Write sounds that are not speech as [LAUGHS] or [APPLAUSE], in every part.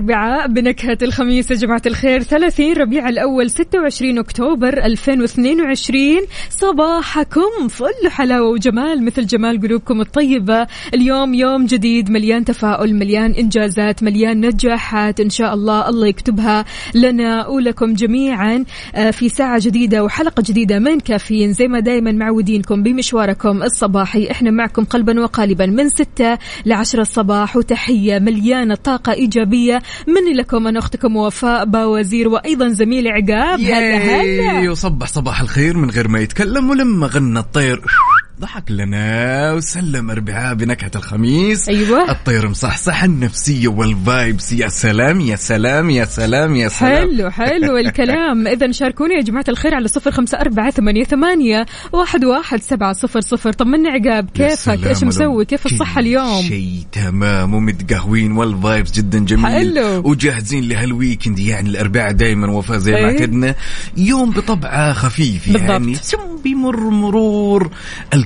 الأربعاء بنكهة الخميس يا جماعة الخير 30 ربيع الأول 26 أكتوبر 2022 صباحكم فل حلاوة وجمال مثل جمال قلوبكم الطيبة. اليوم يوم جديد مليان تفاؤل مليان إنجازات مليان نجاحات إن شاء الله الله يكتبها لنا ولكم جميعا. آه، في ساعة جديدة وحلقة جديدة من كافيين زي ما دايما معودينكم بمشواركم الصباحي. إحنا معكم قلبا وقالبا من 6 ل 10 الصباح وتحية مليانة طاقة إيجابية مني لكم أنا أختكم وفاء باوزير وأيضا زميلي عقاب. هلا هلا وصبح صباح الخير من غير ما يتكلم ولما غنى الطير. ضحك لنا وسلم اربعاء بنكهة الخميس. أيوة. الطير مصحصح النفسية والفايبس يا سلام يا سلام يا سلام يا سلام. حلو حلو الكلام. [LAUGHS] إذا شاركوني يا جماعة الخير على صفر خمسة أربعة ثمانية, ثمانية واحد, واحد سبعة صفر صفر. طمني عقاب كيفك؟ ولو مسوي؟ كيف الصحة كل اليوم؟ شيء تمام ومتقهوين وال vibes جدا جميل. حلو. وجاهزين لهال weekend يعني الأربعاء دائما وفاء زي ما إيه. اعتدنا يوم بطبعه خفيف يعني. بالضبط. بيمر مرور.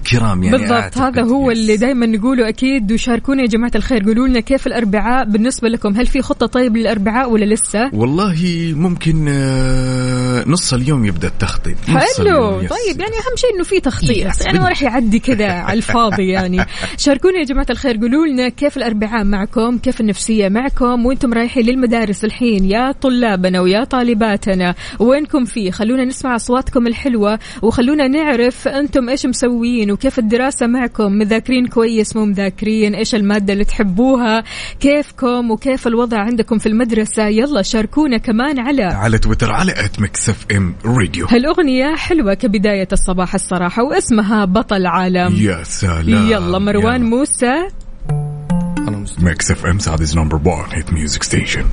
الكرام يعني بالضبط. هذا هو yes. اللي دائما نقوله أكيد وشاركونا يا جماعة الخير قولوا لنا كيف الأربعاء بالنسبة لكم؟ هل في خطة طيب للأربعاء ولا لسه؟ والله ممكن آه، نص اليوم يبدأ التخطيط. حلو. طيب يعني أهم شيء إنه في تخطيط. يس، يعني ما راح يعدي كذا [LAUGHS] على الفاضي يعني. شاركونا يا جماعة الخير قولوا لنا كيف الأربعاء معكم؟ كيف النفسية معكم؟ وإنتم رايحين للمدارس الحين يا طلابنا ويا طالباتنا. وينكم فيه خلونا نسمع أصواتكم الحلوة وخلونا نعرف أنتم إيش مسويين وكيف الدراسة معكم؟ مذاكرين كويس مو مذاكرين؟ إيش المادة اللي تحبوها؟ كيفكم؟ وكيف الوضع عندكم في المدرسة؟ يلا شاركونا كمان على على تويتر على at Mix FM Radio. هالأغنية حلوة كبداية الصباح الصراحة واسمها بطل عالم. يا سلام. يلا مروان يلا. موسى. Mix FM Saudi's number 1 hit music station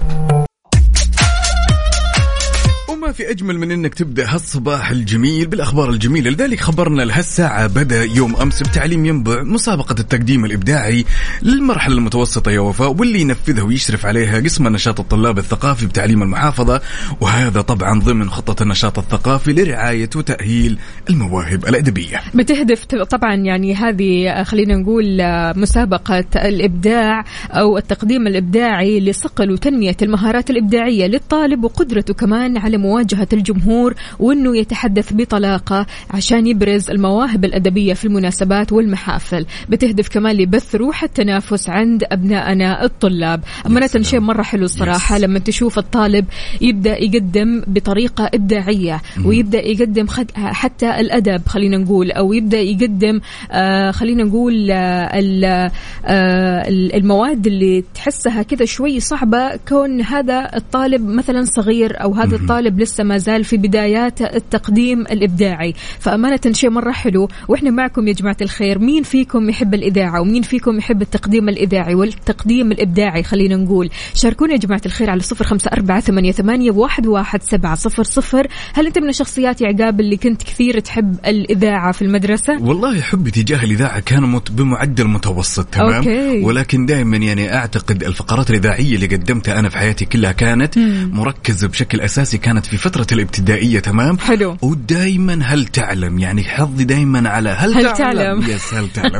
وما في أجمل من إنك تبدأ هالصباح الجميل بالأخبار الجميلة. لذلك خبرنا لهالساعه بدأ يوم أمس بتعليم ينبع مسابقة التقديم الإبداعي للمرحلة المتوسطة يا وفاء واللي ينفذها ويشرف عليها قسم النشاط الطلاب الثقافي بتعليم المحافظة وهذا طبعا ضمن خطة النشاط الثقافي لرعاية وتأهيل المواهب الأدبية. بتهدف طبعا يعني هذه آه، خلينا نقول آه، مسابقة الإبداع أو التقديم الإبداعي لصقل وتنمية المهارات الإبداعية للطالب وقدرته كمان على مواجهة الجمهور وأنه يتحدث بطلاقة عشان يبرز المواهب الأدبية في المناسبات والمحافل بتهدف كمان لبث روح التنافس عند أبنائنا الطلاب أمانة. شيء مرة حلو الصراحة. لما تشوف الطالب يبدأ يقدم بطريقة إبداعية ويبدأ يقدم حتى الأدب خلينا نقول أو يبدأ يقدم آه خلينا نقول آه آه المواد اللي تحسها كذا شوي صعبة كون هذا الطالب مثلا صغير أو هذا الطالب لسه ما زال في بدايات التقديم الإبداعي. فأمانة شيء مرة حلو. وإحنا معكم يا جماعة الخير. مين فيكم يحب الإذاعة ومين فيكم يحب التقديم الإذاعي والتقديم الإبداعي؟ خلينا نقول شاركونا يا جماعة الخير على صفر خمسة أربعة ثمانية, ثمانية واحد, واحد سبعة صفر صفر. هل أنت من الشخصيات يا عقاب اللي كنت كثير تحب الإذاعة في المدرسة؟ والله حبي تجاه الإذاعة كان بمعدل متوسط تمام؟ okay. ولكن دائما يعني أعتقد الفقرات الإذاعية اللي قدمتها أنا في حياتي كلها كانت مركزة بشكل أساسي كانت في فترة الابتدائية تمام؟ حلو. ودائما هل تعلم؟ يعني حظي دائما على هل, هل تعلم؟ yes هل تعلم؟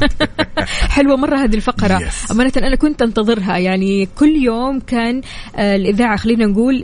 [LAUGHS] حلوة مرة هذه الفقرة. Yes. أمانة أنا كنت أنتظرها يعني كل يوم كان آه، الإذاعة خلينا نقول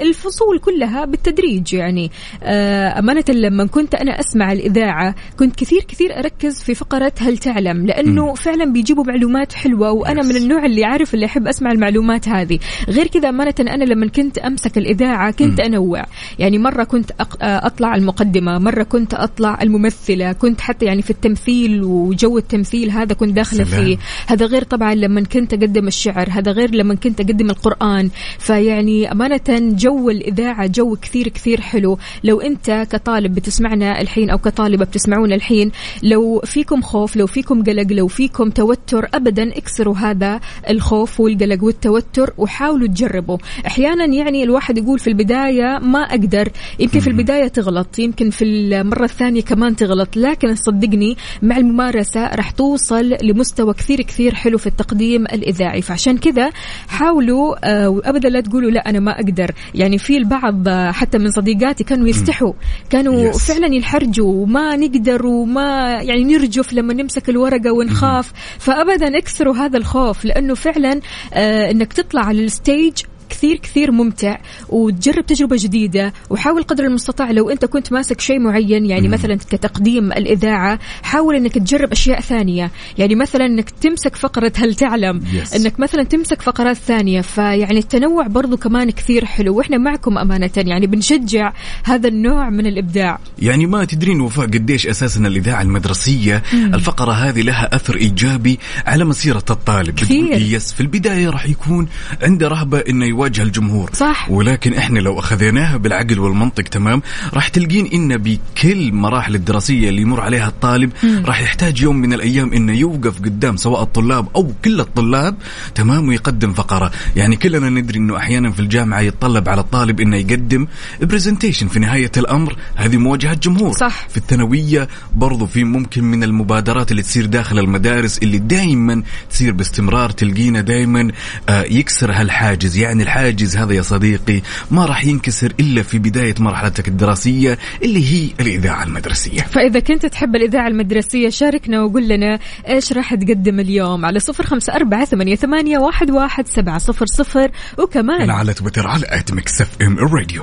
الفصول كلها بالتدريج يعني. آه، أمانة لما كنت أنا أسمع الإذاعة كنت كثير كثير أركز في فقرة هل تعلم لأنه فعلا بيجيبوا معلومات حلوة وأنا Yes. من النوع اللي عارف اللي أحب أسمع المعلومات هذه. غير كذا أمانة أنا لما كنت أمسك الإذاعة كنت التنوع يعني مرة كنت أق- أطلع المقدمة مرة كنت أطلع الممثلة كنت حتى يعني في التمثيل وجو التمثيل هذا كنت داخلة سلام. فيه. هذا غير طبعا لما كنت أقدم الشعر هذا غير لما كنت أقدم القرآن. فيعني أمانة جو الإذاعة جو كثير كثير حلو. لو أنت كطالب بتسمعنا الحين أو كطالبة بتسمعونا الحين لو فيكم خوف لو فيكم قلق لو فيكم توتر أبدا اكسروا هذا الخوف والقلق والتوتر وحاولوا تجربوا. أحيانا يعني الواحد يقول في البداية ما أقدر. يمكن في البداية تغلط يمكن في المرة الثانية كمان تغلط لكن صدقني مع الممارسة راح توصل لمستوى كثير كثير حلو في التقديم الإذاعي. فعشان كذا حاولوا آه، وأبدا لا تقولوا لا أنا ما أقدر. يعني في البعض آه، حتى من صديقاتي كانوا يستحوا كانوا Yes. فعلا ينحرجوا وما نقدر وما يعني نرجف لما نمسك الورقة ونخاف. فأبدا اكسروا هذا الخوف لأنه فعلا آه أنك تطلع على الستيج كثير كثير ممتع وتجرب تجربة جديدة وحاول قدر المستطاع لو أنت كنت ماسك شيء معين يعني مثلا كتقديم الإذاعة حاول أنك تجرب أشياء ثانية. يعني مثلا أنك تمسك فقرة [LAUGHS] هل تعلم؟ Yes. أنك مثلا تمسك فقرات ثانية. فيعني التنوع برضو كمان كثير حلو وإحنا معكم أمانة. يعني بنشجع هذا النوع من الإبداع. يعني ما تدرين وفاء قديش أساسا الإذاعة المدرسية الفقرة هذه لها أثر إيجابي على مسيرة الطالب. كثير. يس في البداية راح يكون عنده رهبة إنه يواجه الجمهور. صح. ولكن إحنا لو أخذناها بالعقل والمنطق تمام؟ راح تلقين إن بكل مراحل الدراسية اللي يمر عليها الطالب راح يحتاج يوم من الأيام إنه يوقف قدام سواء الطلاب أو كل الطلاب تمام؟ ويقدم فقرة. يعني كلنا ندري إنه أحيانا في الجامعة يتطلب على الطالب إنه يقدم برزنتيشن في نهاية الأمر. هذه مواجهة جمهور صح. في الثانوية برضو في ممكن من المبادرات اللي تصير داخل المدارس اللي دائما تصير باستمرار تلقينا دائما آه يكسر هالحاجز. يعني الحاجز هذا يا صديقي ما راح ينكسر إلا في بداية مرحلتك الدراسية اللي هي الإذاعة المدرسية. فإذا كنت تحب الإذاعة المدرسية شاركنا وقول لنا إيش راح تقدم اليوم على صفر خمسة أربعة ثمانية, ثمانية واحد, واحد سبعة صفر صفر وكمان على تويتر على at Mix FM ال radio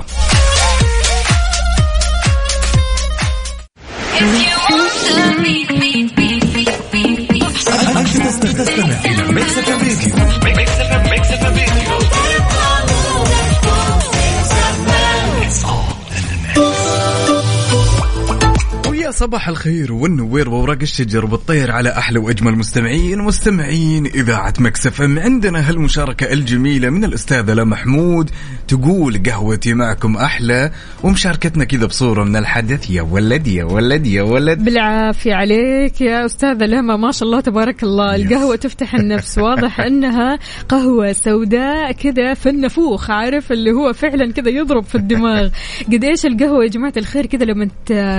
ويا صباح الخير والنوير وورق الشجر والطير على أحلى وأجمل مستمعين مستمعين إذاعة Mix FM. عندنا هالمشاركة الجميلة من الاستاذه لما محمود. تقول قهوتي معكم أحلى ومشاركتنا كذا بصورة من الحدث. يا ولد يا ولد يا ولد. بالعافية عليك يا أستاذة لما ما شاء الله تبارك الله. yes. القهوة تفتح النفس. واضح [LAUGHS] أنها قهوة سوداء كذا في النافوخ عارف؟ اللي هو فعلا كذا يضرب في الدماغ. قد إيش القهوة يا جماعة الخير كذا لما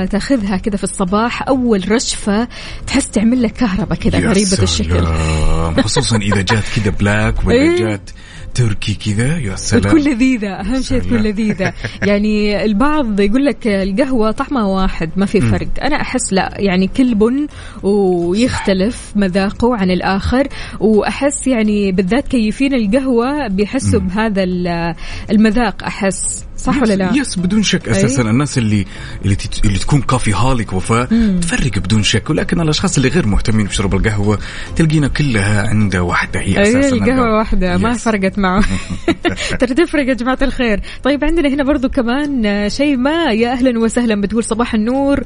تأخذها كذا في الصباح أول رشفة تحس تعمل لك كهرباء كذا غريبة الشكل. سلام. خصوصا إذا جات كذا بلاك ولا إيه. جات تركي كذا يا سلام. تكون لذيذة أهم شيء تكون. لذيذة. [LAUGHS] يعني البعض يقول لك القهوة طعمها واحد ما في فرق. أنا أحس لا يعني كل بن ويختلف مذاقه عن الآخر وأحس يعني بالذات كيفين القهوة بيحسوا بهذا ال- المذاق أحس. صح ولا لا؟ yes بدون شك أساسا أي. الناس اللي اللي, تت... اللي تكون coffeeholic وفاء تفرق بدون شك. ولكن الأشخاص اللي غير مهتمين بشرب القهوة تلقينا كلها عنده واحدة هي أساسا اي القهوة. واحدة. ما. فرقت معه. [LAUGHS] ترى تفرق يا جماعة الخير. طيب عندنا هنا برضو كمان شيء ما. يا أهلا وسهلا بتقول صباح النور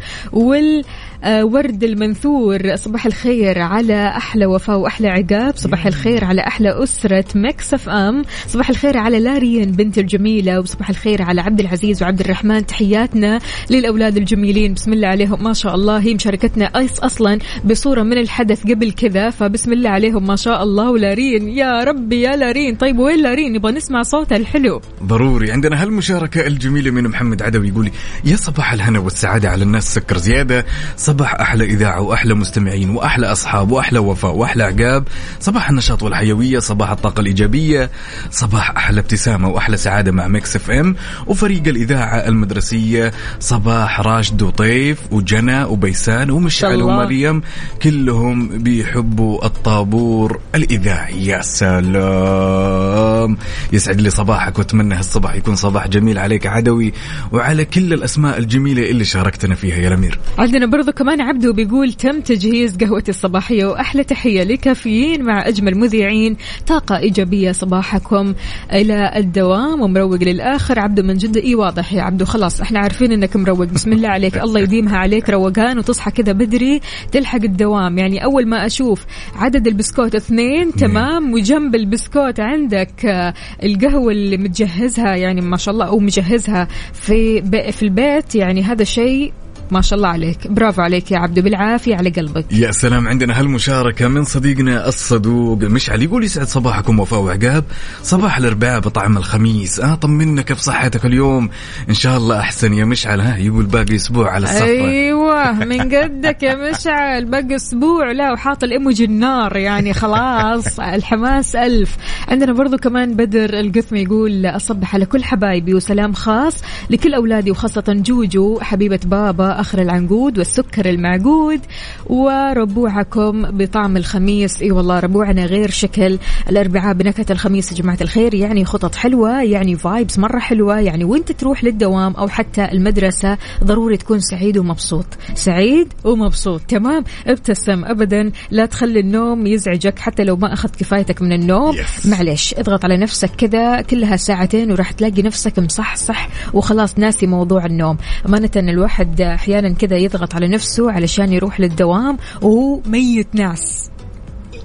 والورد المنثور صباح الخير على أحلى وفاء وأحلى عقاب صباح الخير على أحلى أسرة Mix FM صباح الخير على لارين بنت الجميلة وصباح الخير على عبد العزيز وعبد الرحمن تحياتنا للأولاد الجميلين. بسم الله عليهم ما شاء الله هي مشاركتنا أيس أصلا بصورة من الحدث قبل كذا فبسم الله عليهم ما شاء الله. ولارين يا ربي يا لارين. طيب وين لارين؟ نبغى نسمع صوتها الحلو. ضروري عندنا هالمشاركة الجميلة من محمد عدوي يقول يا صباح الهنا والسعادة على الناس سكر زيادة صباح أحلى إذاعة وأحلى مستمعين وأحلى أصحاب وأحلى وفاء وأحلى عقاب. صباح النشاط والحيوية صباح الطاقة الإيجابية صباح أحلى ابتسامة وأحلى سعادة مع Mix FM وفريق الإذاعة المدرسية. صباح راشد وطيف وجنى وبيسان ومشعل. ومريم كلهم بيحبوا الطابور الإذاعي. يا سلام. يسعد لي صباحك وأتمنى هالصباح يكون صباح جميل عليك عدوي وعلى كل الأسماء الجميلة اللي شاركتنا فيها. يا الأمير. عندنا برضو كمان كمان عبدو بيقول تم تجهيز قهوتي الصباحية وأحلى تحية لكافيين مع أجمل مذيعين طاقة إيجابية صباحكم إلى الدوام ومروق للآخر. عبدو من جدة إي واضح يا عبدو خلاص إحنا عارفين إنك مروق. بسم الله عليك الله يديمها عليك. روقان وتصحى كذا بدري تلحق الدوام. يعني أول ما أشوف عدد البسكوت اثنين تمام وجنب البسكوت عندك آه، القهوة اللي متجهزها يعني ما شاء الله أو مجهزها في في البيت يعني هذا شيء ما شاء الله عليك. برافو عليك يا عبدو بالعافية على قلبك. يا سلام عندنا هالمشاركة من صديقنا الصدوق مشعل يقول يسعد صباحكم وفاء وعقاب. صباح الأربعاء بطعم الخميس. آه طمنا كيف صحتك اليوم. إن شاء الله أحسن يا مشعل ها؟ يقول باقي أسبوع على السفرة أيوه من قدك يا مشعل. باقي أسبوع لا وحاط الايموجي النار يعني خلاص. [LAUGHS] الحماس ألف. عندنا برضو كمان بدر القثمي يقول أصبح على كل حبايبي وسلام خاص لكل أولادي وخاصة جوجو حبيبة بابا اخر العنقود والسكر المعقود وربوعكم بطعم الخميس. إي والله ربوعنا غير شكل. الأربعاء بنكهة الخميس يا جماعة الخير يعني خطط حلوة يعني فايبس مرة حلوة يعني وانت تروح للدوام أو حتى المدرسة ضروري تكون سعيد ومبسوط. سعيد ومبسوط تمام؟ ابتسم ابدا لا تخلي النوم يزعجك حتى لو ما أخذت كفايتك من النوم. Yes. معلش اضغط على نفسك كذا كلها ساعتين وراح تلاقي نفسك مصحصح وخلاص ناسي موضوع النوم. أمانة الواحد أحيانا كذا يضغط على نفسه علشان يروح للدوام وهو ميت ناس.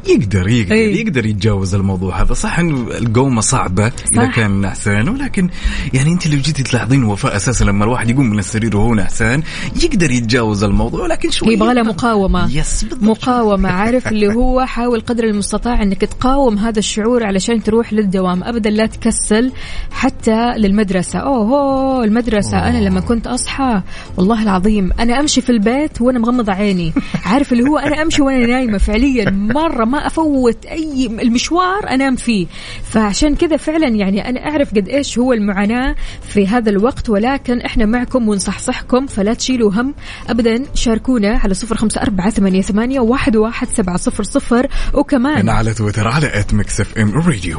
يقدر يقدر إيه. يقدر يتجاوز الموضوع هذا صح انه القومة صعبة إذا صح. كان نعسان ولكن يعني أنت لو جيتي تلاحظين وفاء أساسا لما الواحد يقوم من السرير وهو نعسان يقدر يتجاوز الموضوع لكن شوي يبغى له مقاومة يس بالضبط. مقاومة عارف اللي هو حاول قدر المستطاع إنك تقاوم هذا الشعور علشان تروح للدوام ابدا لا تكسل حتى للمدرسة اوه, أوه المدرسة أوه. أنا لما كنت أصحى والله العظيم أنا أمشي في البيت وأنا مغمضة عيني عارف اللي هو أنا أمشي وأنا نايمة فعليا مرة ما أفوت أي المشوار أنام فيه. فعشان كذا فعلا يعني أنا أعرف قد إيش هو المعاناة في هذا الوقت ولكن إحنا معكم ونصحصحكم فلا تشيلوا هم. ابدا شاركونا على صفر خمسة أربعة ثمانية, ثمانية واحد, واحد سبعة صفر صفر. وكمان على تويتر على at Mix FM Radio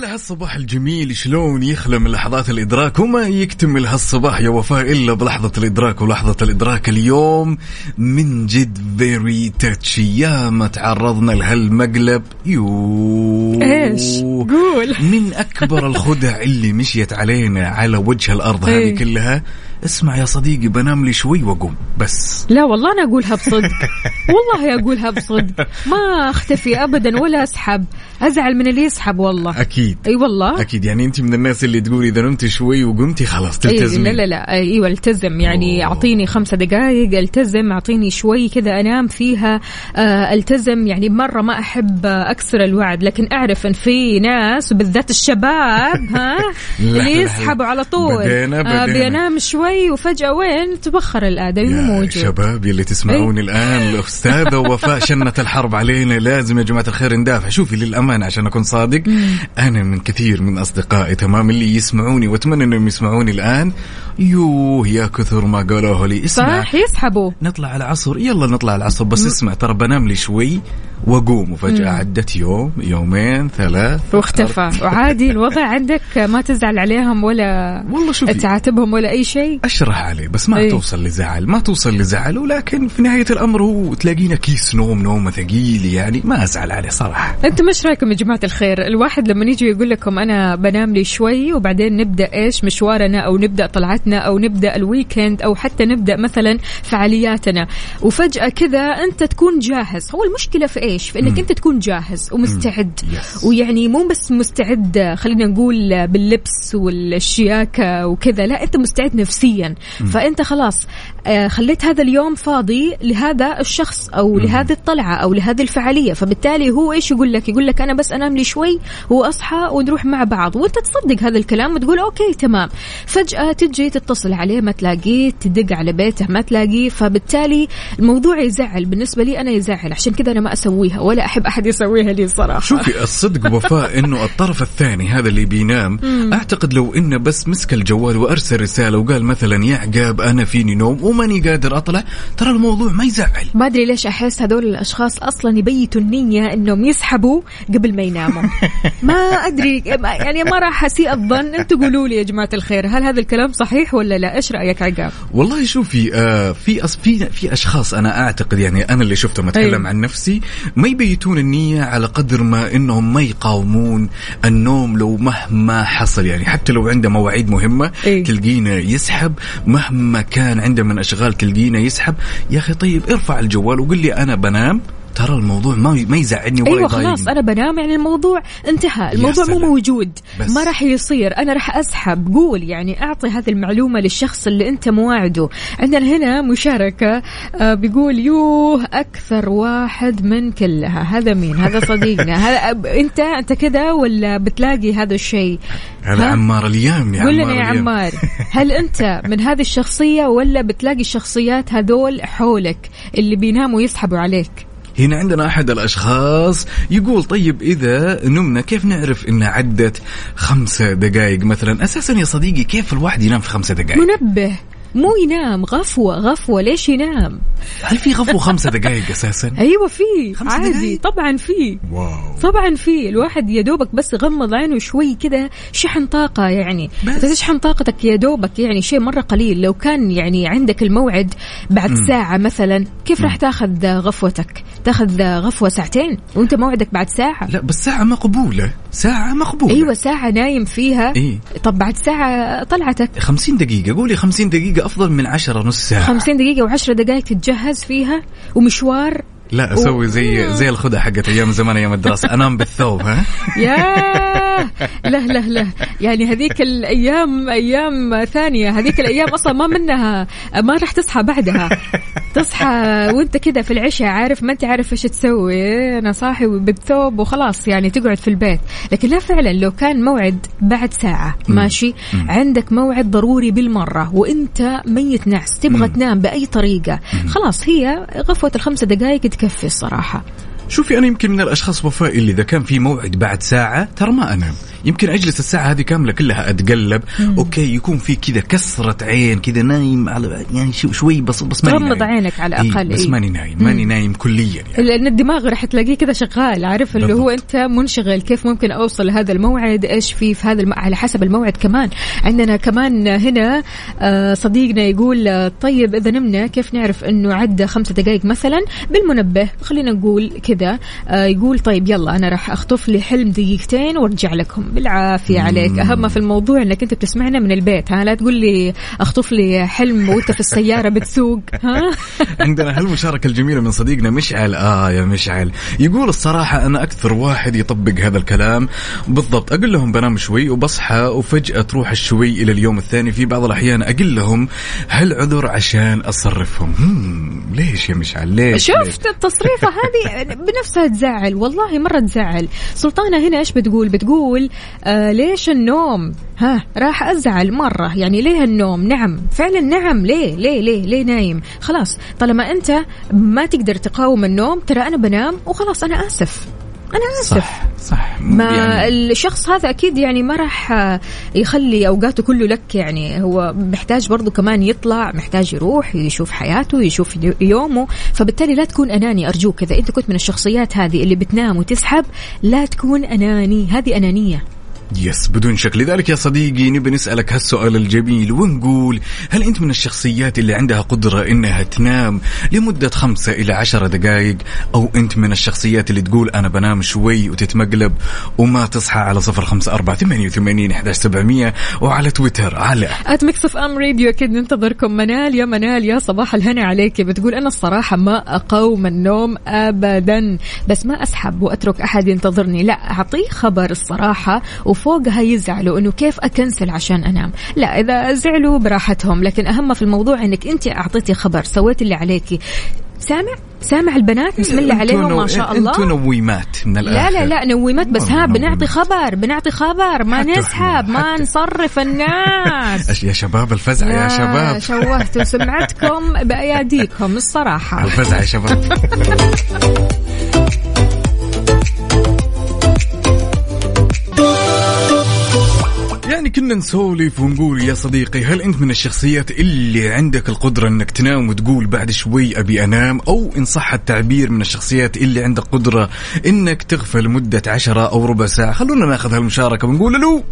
وعلى هالصباح الجميل شلون يخلى من لحظات الإدراك وما يكتمل هالصباح يا وفاء إلا بلحظة الإدراك ولحظة الإدراك اليوم من جد very touchy يا ما تعرضنا لهالمقلب يو إيش؟ قول. من أكبر الخدع اللي مشيت علينا على وجه الأرض هذه إيه. كلها اسمع يا صديقي بنام لي شوي وأقوم بس. لا والله أنا أقولها بصدق. [LAUGHS] والله أقولها بصدق. ما أختفي ابدا ولا أسحب. أزعل من اللي يسحب والله. أكيد. أي والله. أكيد. يعني أنت من الناس اللي تقول إذا نمت شوي وقمتي خلاص أي تلتزمي. لا لا. لا أيوه التزم. يعني أوه. أعطيني خمسة دقائق التزم. أعطيني شوي كذا أنام فيها. آه، التزم. يعني مرة ما أحب أكسر الوعد لكن أعرف إن في ناس وبالذات الشباب ها [LAUGHS] اللي. يسحبوا على طول. بدينا- آه، بدينا. بينام شوي وفجأة وين تبخر الادمي مو موجود. شباب يلي تسمعوني الآن الأستاذة [LAUGHS] وفاء شنت الحرب علينا. لازم يا جماعة الخير ندافع. شوفي للأمانة عشان أكون صادق أنا من كثير من أصدقائي تمام اللي يسمعوني وأتمنى إنهم يسمعوني الآن. يوه يا كثر ما قالوه لي. اسمع. صح يسحبوا. نطلع العصر. يلا نطلع العصر بس اسمع ترى بنام لي شوي. واقوم وفجاه عدت يوم يومين ثلاث واختفى. وعادي الوضع عندك ما تزعل عليهم ولا والله شوفي. تعاتبهم ولا أي شيء. أشرح عليه بس ما إيه. توصل لزعل ما توصل لزعل ولكن في نهاية الأمر هو تلاقينا كيس نوم نومة ثقيل يعني ما أزعل عليه صراحة. أنتم إيش رأيكم يا جماعة الخير؟ الواحد لما يجي يقول لكم أنا بنام لي شوي وبعدين نبدأ إيش؟ مشوارنا أو نبدأ طلعتنا أو نبدأ الويكند أو حتى نبدأ مثلا فعالياتنا. وفجأة كذا أنت تكون جاهز. هو المشكلة في إيش في انك أنت تكون جاهز ومستعد. ويعني مو بس مستعد خلينا نقول باللبس والشياكة وكذا لا أنت مستعد نفسيا. فأنت خلاص خليت هذا اليوم فاضي لهذا الشخص أو لهذه الطلعة أو لهذه الفعالية. فبالتالي هو إيش يقول لك؟ يقول لك أنا بس أنام لي شوي وأصحى ونروح مع بعض. وأنت تصدق هذا الكلام وتقول أوكي تمام. فجأة تجي تتصل عليه ما تلاقيه تدق على بيته ما تلاقيه. فبالتالي الموضوع يزعل. بالنسبة لي أنا يزعل. عشان كذا أنا ما أسوي أسويها ولا أحب أحد يسويها لي صراحة. شوفي الصدق وفاء [LAUGHS] إنه الطرف الثاني هذا اللي بينام. أعتقد لو إنه بس مسك الجوال وأرسل رسالة وقال مثلا يا عقاب أنا فيني نوم. وماني قادر أطلع ترى الموضوع ما يزعل ما أدري ليش أحس هذول الأشخاص أصلا يبيتوا النية إنهم يسحبوا قبل ما يناموا [LAUGHS] ما أدري يعني ما راح أسيء الظن أنتم قولوا لي يا جماعة الخير هل هذا الكلام صحيح ولا لا إيش رأيك عقاب والله شوفي آه في أص في في أشخاص أنا أعتقد يعني أنا اللي شفتهم أتكلم. أيوه. عن نفسي ما يبيتون النية على قدر ما إنهم ما يقاومون النوم لو مهما حصل يعني حتى لو عنده مواعيد مهمة أي. تلقينا يسحب مهما كان عنده من أشغال تلقينا يسحب. يا أخي طيب ارفع الجوال وقل لي أنا بنام؟ ترى الموضوع ما ما يزعلني ولا أيوه. خلاص أنا بنام يعني الموضوع انتهى الموضوع مو. موجود بس. ما راح يصير أنا راح أسحب قول يعني أعطي هذه المعلومة للشخص اللي أنت مواعده عندنا هنا مشاركة آه بيقول يوه أكثر واحد من كلها هذا مين هذا [LAUGHS] صديقنا هذا أنت أنت كذا ولا بتلاقي هذا الشيء هذا؟ عمار اليام يا قول لنا يا. عمار [LAUGHS] هل أنت من هذه الشخصية ولا بتلاقي الشخصيات هذول حولك اللي بيناموا يسحبوا عليك هنا عندنا أحد الأشخاص يقول طيب إذا نمنا كيف نعرف ان عدت خمسة دقائق مثلا؟ أساسا يا صديقي كيف الواحد ينام في خمسة دقائق منبه. مو ينام غفوة غفوة ليش ينام؟ هل في غفو خمسة دقائق أساسا؟ [LAUGHS] أيوة في خمس عادي دقايق؟ طبعا في. واو. طبعا في. الواحد يا دوبك بس يغمض عينه شوي كذا شحن طاقة يعني. بس. تشحن طاقتك يا دوبك يعني شيء مرة قليل. لو كان يعني عندك الموعد بعد ساعة مثلا كيف راح تاخذ غفوتك؟ تاخذ غفوة ساعتين وأنت موعدك بعد ساعة؟ لا بس ساعة مقبولة. ساعة مقبولة. أيوه ساعة نايم فيها. إيه. طب بعد ساعة طلعتك. خمسين دقيقة قولي خمسين دقيقة أفضل من عشرة نص ساعة. 50 دقيقة و10 دقائق تتجهز فيها ومشوار لا أسوي زي زي الخدعة حقت أيام زمان أيام الدراسة أنام بالثوب ها؟ يا. لا لا لا. يعني هذيك الأيام أيام ثانية. هذيك الأيام أصلا ما منها ما راح تصحى بعدها. تصحى وأنت كذا في العشاء عارف ما أنت عارف إيش تسوي. أنا صاحي بالثوب وخلاص يعني تقعد في البيت. لكن لا فعلا لو كان موعد بعد ساعة ماشي عندك موعد ضروري بالمرة وأنت ميت نعس تبغى تنام بأي طريقة خلاص هي غفوة الخمسة دقائق تكفي الصراحة. شوفي أنا يمكن من الأشخاص وفاء اللي إذا كان في موعد بعد ساعة ترى ما أنام. يمكن أجلس الساعة هذه كاملة كلها أتقلب. okay يكون في كذا كسرة عين كذا نايم على يعني شو- شوي بس بس ماني تغمض نايم. عينك على إيه، الأقل، بس إيه. ماني نايم ماني نايم كليا يعني. لأن الدماغ راح تلاقيه كذا شغال عارف؟ اللي هو أنت منشغل كيف ممكن أوصل لهذا الموعد؟ إيش في في هذا الم... على حسب الموعد كمان. عندنا كمان هنا آه، صديقنا يقول طيب إذا نمنا كيف نعرف إنه عدى خمسة دقائق مثلا؟ بالمنبه خلينا نقول كذا. آه، يقول طيب يلا أنا راح أخطف لي حلم دقيقتين وأرجع لكم. بالعافية عليك. أهم في الموضوع إنك أنت بتسمعنا من البيت ها؟ لا تقول لي أخطف لي حلم وأنت في السيارة [LAUGHS] بتسوق ها؟ [LAUGHS] عندنا هالمشاركة الجميلة من صديقنا مشعل. آه يا مشعل. يقول الصراحة أنا أكثر واحد يطبق هذا الكلام. بالضبط. أقول لهم بنام شوي وبصحى وفجأة تروح الشوي إلى اليوم الثاني. في بعض الأحيان أقول لهم هل عذر عشان أصرفهم؟ هم ليش يا مشعل؟ ليش؟ شفت التصريفة هذه؟ [LAUGHS] بنفسها تزعل والله مرة تزعل. سلطانة هنا إيش بتقول؟ بتقول آه ليش النوم؟ ها راح أزعل مرة. يعني ليه النوم نعم. فعلا نعم. ليه؟ ليه؟ ليه؟ ليه نايم؟ خلاص طالما أنت ما تقدر تقاوم النوم ترى أنا بنام وخلاص أنا آسف. أنا آسف. صح صح. ما يعني الشخص هذا أكيد يعني ما راح يخلي أوقاته كله لك يعني هو محتاج برضو كمان يطلع محتاج يروح يشوف حياته يشوف يومه. فبالتالي لا تكون أناني أرجوك. إذا أنت كنت من الشخصيات هذه اللي بتنام وتسحب لا تكون أناني. هذه أنانية. yes بدون شك. لذلك يا صديقي نبي نسألك هالسؤال الجميل ونقول هل أنت من الشخصيات اللي عندها قدرة إنها تنام لمدة خمسة إلى عشرة دقائق؟ أو أنت من الشخصيات اللي تقول أنا بنام شوي وتتمقلب وما تصحى على صفر خمسة أربعة ثمانية وثمانين إحداش سبعمية وعلى تويتر على at Mix FM Radio أكيد ننتظركم. منال يا منال يا صباح الهنا عليك. بتقول أنا الصراحة ما اقاوم النوم ابدا. بس ما أسحب وأترك أحد ينتظرني. لا أعطيه خبر الصراحة وفوقها يزعلوا إنه كيف أكنسل عشان أنام. لا إذا زعلوا براحتهم لكن أهم في الموضوع إنك أنت أعطيتي خبر سويت اللي عليكي. سامع؟ سامع البنات؟ بسم الله عليهم ما شاء الله. أنتوا نويمات من لا الآخر لا لا نويمات بس ها بنعطي. خبر بنعطي خبر ما نسحب ما نصرف الناس. [LAUGHS] يا شباب الفزع يا لا، شباب. شوهتوا سمعتكم بأياديكم الصراحة. الفزع يا شباب. [LAUGHS] كنا نسولف ونقول يا صديقي هل أنت من الشخصيات اللي عندك القدرة أنك تنام وتقول بعد شوي أبي أنام؟ أو إن صح التعبير من الشخصيات اللي عندك قدرة أنك تغفل مدة عشرة أو ربع ساعة؟ خلونا ناخذ هالمشاركة ونقول ألو.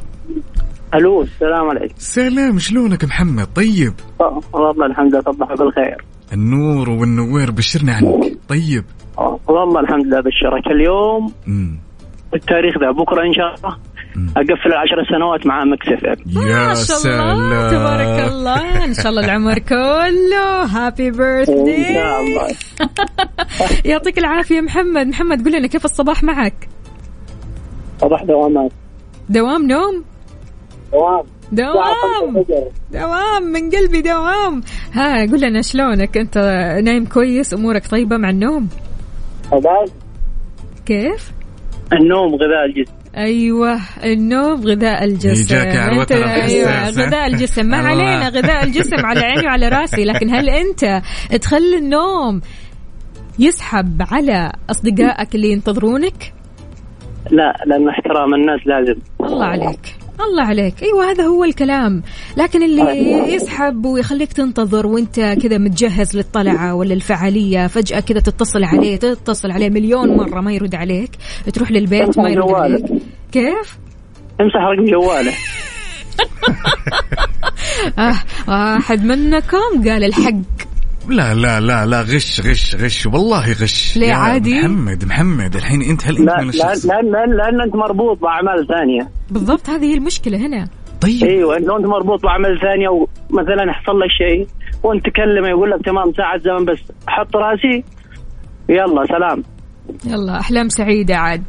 ألو السلام عليكم. سلام شلونك محمد؟ طيب. والله الحمد لله صبح بالخير. النور والنوير بشرنا عنك. طيب. والله الحمد لله بشرك اليوم. التاريخ ذا بكرة إن شاء الله. أقفل العشر سنوات مع Mix FM يا ما شاء سلام الله تبارك الله. إن شاء الله العمر كله. هابي الله. [LAUGHS] يعطيك العافية محمد. محمد قول لنا كيف الصباح معك؟ صباح دوامات دوام نوم؟ دوام. دوام. دوام من قلبي دوام. ها قول لنا شلونك؟ أنت نايم كويس؟ أمورك طيبة مع النوم؟ كيف؟ النوم غذاء الجسم أيوه النوم غذاء الجسم. الحساس، أيوه؟ غذاء الجسم. ما. علينا غذاء الجسم على عيني وعلى راسي. لكن هل أنت تخلي النوم يسحب على أصدقائك اللي ينتظرونك؟ لا لأن احترام الناس لازم. الله عليك. الله عليك. أيوه هذا هو الكلام. لكن اللي يسحب ويخليك تنتظر وأنت كذا متجهز للطلعة ولا الفعالية فجأة كذا تتصل عليه تتصل عليه مليون مرة ما يرد عليك. تروح للبيت ما يرد. عليك. كيف؟ امسح رقم جواله [LAUGHS] آه واحد منكم قال الحق. لا لا لا لا غش غش غش. والله غش. ليه عادي؟ محمد محمد الحين أنت هل أنت لا من لا الشخص لأن لأن لأن أنت مربوط بأعمال ثانية. بالضبط هذه هي المشكلة هنا. طيب. أيوه لو أنت مربوط بأعمال ثانية ومثلا حصل لك شيء وأنت تكلمه يقول لك تمام ساعة زمن بس. حط راسي. يلا سلام. يلا أحلام سعيدة عاد.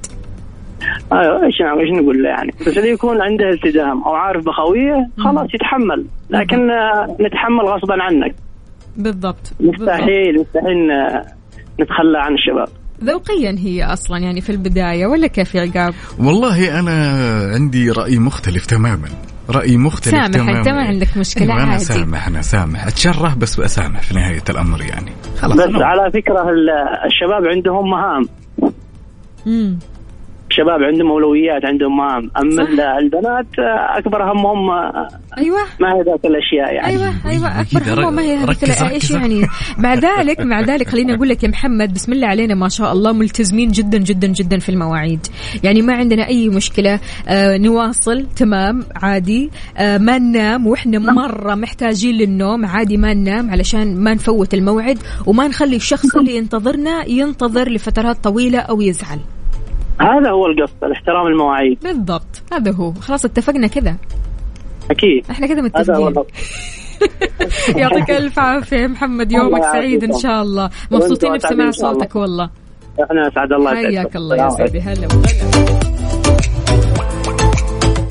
أيوه إيش إيش نقول له يعني؟ بس اللي يكون عنده التزام أو عارف بخويه خلاص يتحمل. لكن نتحمل غصبا عنك. بالضبط. بالضبط. مستحيل مستحيل نتخلى عن الشباب. ذوقيا هي أصلا يعني في البداية ولا كيف يا عقاب والله أنا عندي رأي مختلف تماما. رأي مختلف سامح، تماما. أنت ما عندك مشكلة، أيوة أنا عادي. سامح أنا سامح. اتشره بس أسامح في نهاية الأمر يعني. خلاص بس أنا- على فكرة ال- الشباب عندهم مهام. امم الشباب عندهم أولويات عندهم مهام. أما صح. ال- البنات أكبر همهم آه، أيوه. ما هي ذاك الأشياء يعني. أيوه أيوه. أيوة أكبر كذا، همه ما هي هذيك إيش. يعني؟ مع ذلك مع ذلك خليني أقول لك يا محمد بسم الله علينا ما شاء الله ملتزمين جدا جدا جدا في المواعيد. يعني ما عندنا أي مشكلة آه نواصل تمام عادي. آه ما ننام وإحنا مرة محتاجين للنوم عادي ما ننام علشان ما نفوت الموعد وما نخلي الشخص اللي ينتظرنا ينتظر لفترات طويلة أو يزعل. هذا هو القصد الاحترام المواعيد. بالضبط هذا هو. خلاص اتفقنا كذا. أكيد. إحنا كذا متفقين. [LAUGHS] يعطيك [LAUGHS] ألف عافية محمد يومك. سعيد إن شاء الله. مبسوطين بسماع. صوتك والله. إحنا أسعد الله. حياك الله يا سيدي هلا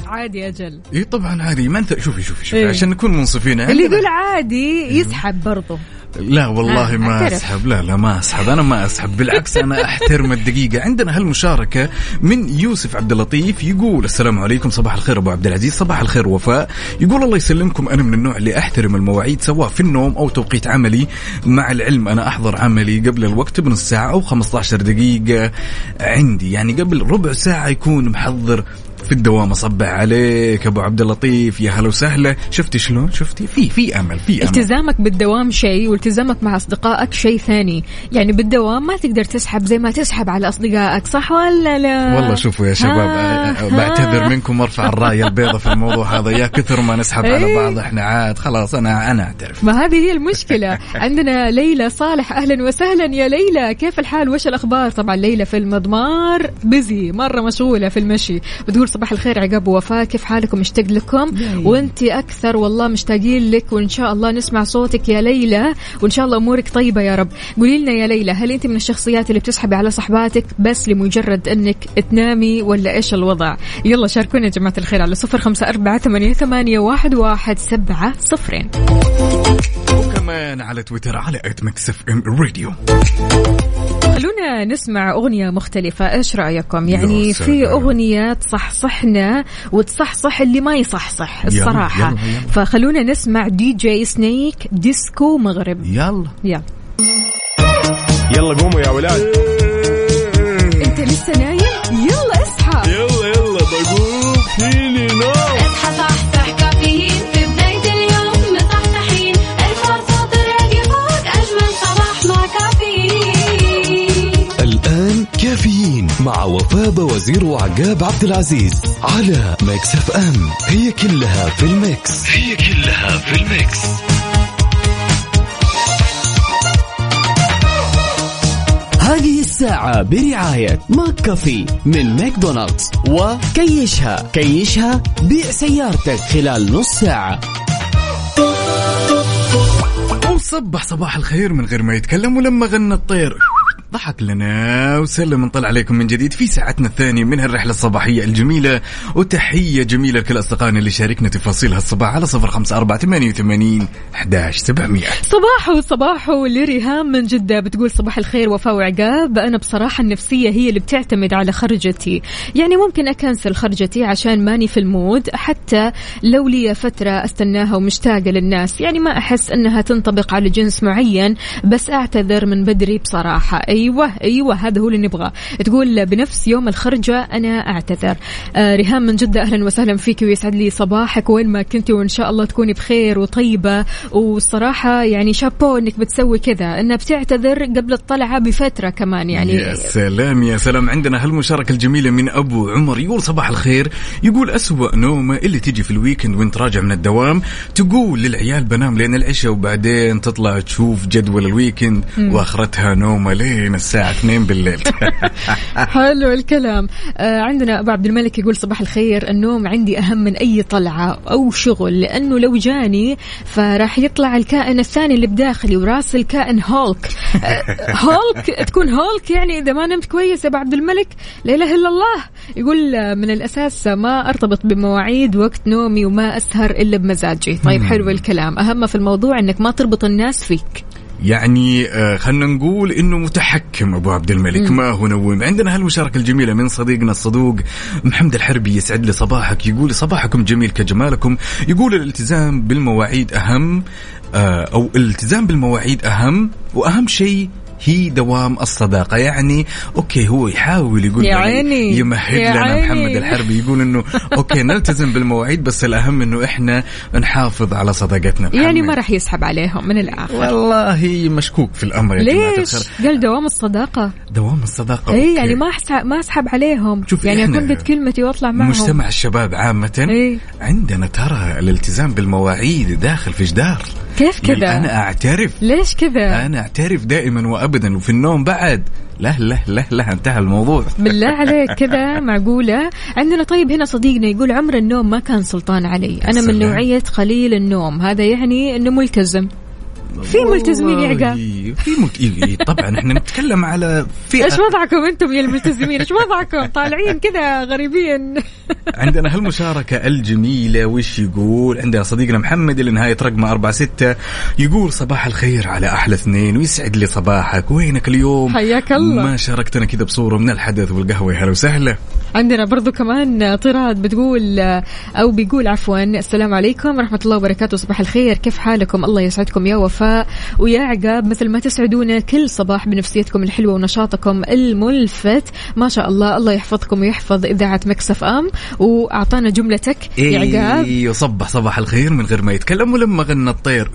عادي أجل. إي طبعا عادي. ما انت شوفي شوفي شوفي إيه. عشان نكون منصفين. اللي يقول عادي يسحب برضه. لا والله آه، ما أعترف. أسحب. لا لا ما أسحب. أنا ما أسحب. بالعكس أنا أحترم الدقيقة. عندنا هالمشاركة من يوسف عبد اللطيف يقول السلام عليكم. صباح الخير أبو عبد العزيز. صباح الخير وفاء. يقول الله يسلمكم. أنا من النوع اللي أحترم المواعيد سواء في النوم أو توقيت عملي. مع العلم أنا أحضر عملي قبل الوقت بنص ساعة أو 15 دقيقة عندي. يعني قبل ربع ساعة يكون محضر في الدوام أصبح عليك أبو عبد اللطيف. يا هلا وسهلا. شفتي شلون؟ شفتي؟ في في أمل في أمل. التزامك بالدوام شيء والتزامك مع أصدقائك شيء ثاني. يعني بالدوام ما تقدر تسحب زي ما تسحب على أصدقائك صح ولا لا؟ والله شوفوا يا شباب ها، بعتذر ها. منكم وارفع الرايه البيضاء في الموضوع هذا. يا كثر ما نسحب على إيه. بعض إحنا عاد خلاص أنا أنا أعترف. ما هذه هي المشكلة. [LAUGHS] عندنا ليلى صالح أهلا وسهلا. يا ليلى كيف الحال؟ وش الأخبار؟ طبعا ليلى في المضمار بزي مرة مشغولة في المشي. بتقول صباح الخير عقاب ووفاء. كيف حالكم؟ مشتاق لكم. وانت أكثر. والله مشتاقين لك وإن شاء الله نسمع صوتك يا ليلى. وإن شاء الله أمورك طيبة يا رب. قولي لنا يا ليلى هل أنت من الشخصيات اللي بتسحبي على صحباتك بس لمجرد أنك تنامي ولا إيش الوضع؟ يلا شاركونا يا جماعة الخير على صفر خمسة أربعة ثمانية, ثمانية واحد, واحد سبعة صفرين. وكمان على تويتر على at Mix FM Radio. خلونا نسمع أغنية مختلفة. إيش رأيكم؟ يعني في. أغنية تصحصحنا وتصحصح اللي ما يصحصح يلا، الصراحة. يلا، يلا. فخلونا نسمع DJ Snake Disco Maghreb. يلا. يلا. يلا قوموا يا ولاد. وعقاب عبد العزيز على Mix FM. هي كلها في ال mix. هي كلها في ال mix. هذه الساعة برعاية McCafé من ماكدونالدز. وكيشها. كيشها بيع سيارتك خلال نص ساعة. وصبح صباح الخير من غير ما يتكلم ولما غنى الطير. ضحك لنا وسلم نطلع عليكم من جديد في ساعتنا الثانية من هالرحلة الصباحية الجميلة. وتحية جميلة لكل أصدقائنا اللي شاركنا تفاصيل هالصباح على صفر خمسة أربعة ثمانية وثمانين أحداش سبعمية. صباحو صباحو لريهام من جدة بتقول صباح الخير وفاء وعقاب. أنا بصراحة النفسية هي اللي بتعتمد على خرجتي. يعني ممكن أكنسل خرجتي عشان ماني في المود حتى لو لي فترة أستناها ومشتاقة للناس. يعني ما أحس أنها تنطبق على جنس معين بس أعتذر من بدري بصراحة. أيوة أيوة هذا هو اللي نبغاه. تقول بنفس يوم الخرجة أنا أعتذر. آه ريهام من جدة أهلا وسهلا فيك ويسعد لي صباحك. وين ما كنتي وإن شاء الله تكوني بخير وطيبة. والصراحة يعني شابو إنك بتسوي كذا إنها بتعتذر قبل الطلعة بفترة كمان يعني. يا سلام يا سلام. عندنا هالمشاركة الجميلة من أبو عمر يقول صباح الخير. يقول أسوأ نومة اللي تيجي في الويكند وانت راجع من الدوام تقول للعيال بنام لين العشاء وبعدين تطلع تشوف جدول ال weekend. وآخرتها نومة لين الساعة 2 بالليل. [LAUGHS] حلو الكلام. آه عندنا أبو عبد الملك يقول صباح الخير. النوم عندي أهم من أي طلعة أو شغل لأنه لو جاني فراح يطلع الكائن الثاني اللي بداخلي وراس الكائن هولك. آه هولك تكون هولك يعني إذا ما نمت كويس يا أبو عبد الملك. لا إله إلا الله. يقول من الأساس ما أرتبط بمواعيد وقت نومي وما أسهر إلا بمزاجي. طيب حلو الكلام. أهم في الموضوع إنك ما تربط الناس فيك. يعني آه، خلنا نقول إنه متحكم أبو عبد الملك. ما هو نوم عندنا هالمشاركة الجميلة من صديقنا الصدوق محمد الحربي يسعد لي صباحك. يقول صباحكم جميل كجمالكم. يقول الالتزام بالمواعيد أهم آه، أو الالتزام بالمواعيد أهم وأهم شيء هي دوام الصداقة يعني okay هو يحاول يقول يا لنا- عيني، يمهد يا لنا عيني. محمد الحربي يقول إنه okay نلتزم بالمواعيد بس الأهم إنه إحنا نحافظ على صداقتنا يعني محمد. ما راح يسحب عليهم من الآخر والله مشكوك في الأمر يا ليش؟ قال دوام الصداقة دوام الصداقة اي. يعني ما ما أسحب عليهم شوف يعني أكون قد كلمتي وأطلع معهم مجتمع الشباب عامة إيه. عندنا ترى الالتزام بالمواعيد داخل في جدار كيف كذا؟ يعني أنا أعترف ليش كذا؟ أنا أعترف دائما وأبدا وفي النوم بعد لا لا لا لا انتهى الموضوع. [LAUGHS] بالله عليك كذا معقولة؟ عندنا طيب هنا صديقنا يقول عمر النوم ما كان سلطان علي. أنا من. نوعية قليل النوم. هذا يعني أنه ملتزم. في ملتزمين يا عقاب في ملت... إيه، إيه، طبعا إحنا نتكلم على فئة. إيش وضعكم أنتم يا الملتزمين؟ إيش وضعكم؟ طالعين كذا غريبين. عندنا هالمشاركة الجميلة وش يقول؟ عندنا صديقنا محمد اللي نهاية رقمه أربعة ستة يقول صباح الخير على أحلى اثنين ويسعد لي صباحك. وينك اليوم؟ حياك الله. ما شاركتنا كذا بصورة من الحدث والقهوة يا هلا وسهلا. عندنا برضو كمان طراد بتقول أو بيقول عفوا السلام عليكم ورحمة الله وبركاته صباح الخير كيف حالكم؟ الله يسعدكم يا وفاء. ويا عقاب مثل ما تسعدونا كل صباح بنفسيتكم الحلوة ونشاطكم الملفت. ما شاء الله الله يحفظكم ويحفظ إذاعة مكسف أم. وأعطانا جملتك يا عقاب. إيه صبح صباح الخير من غير ما يتكلم ولما غنى الطير.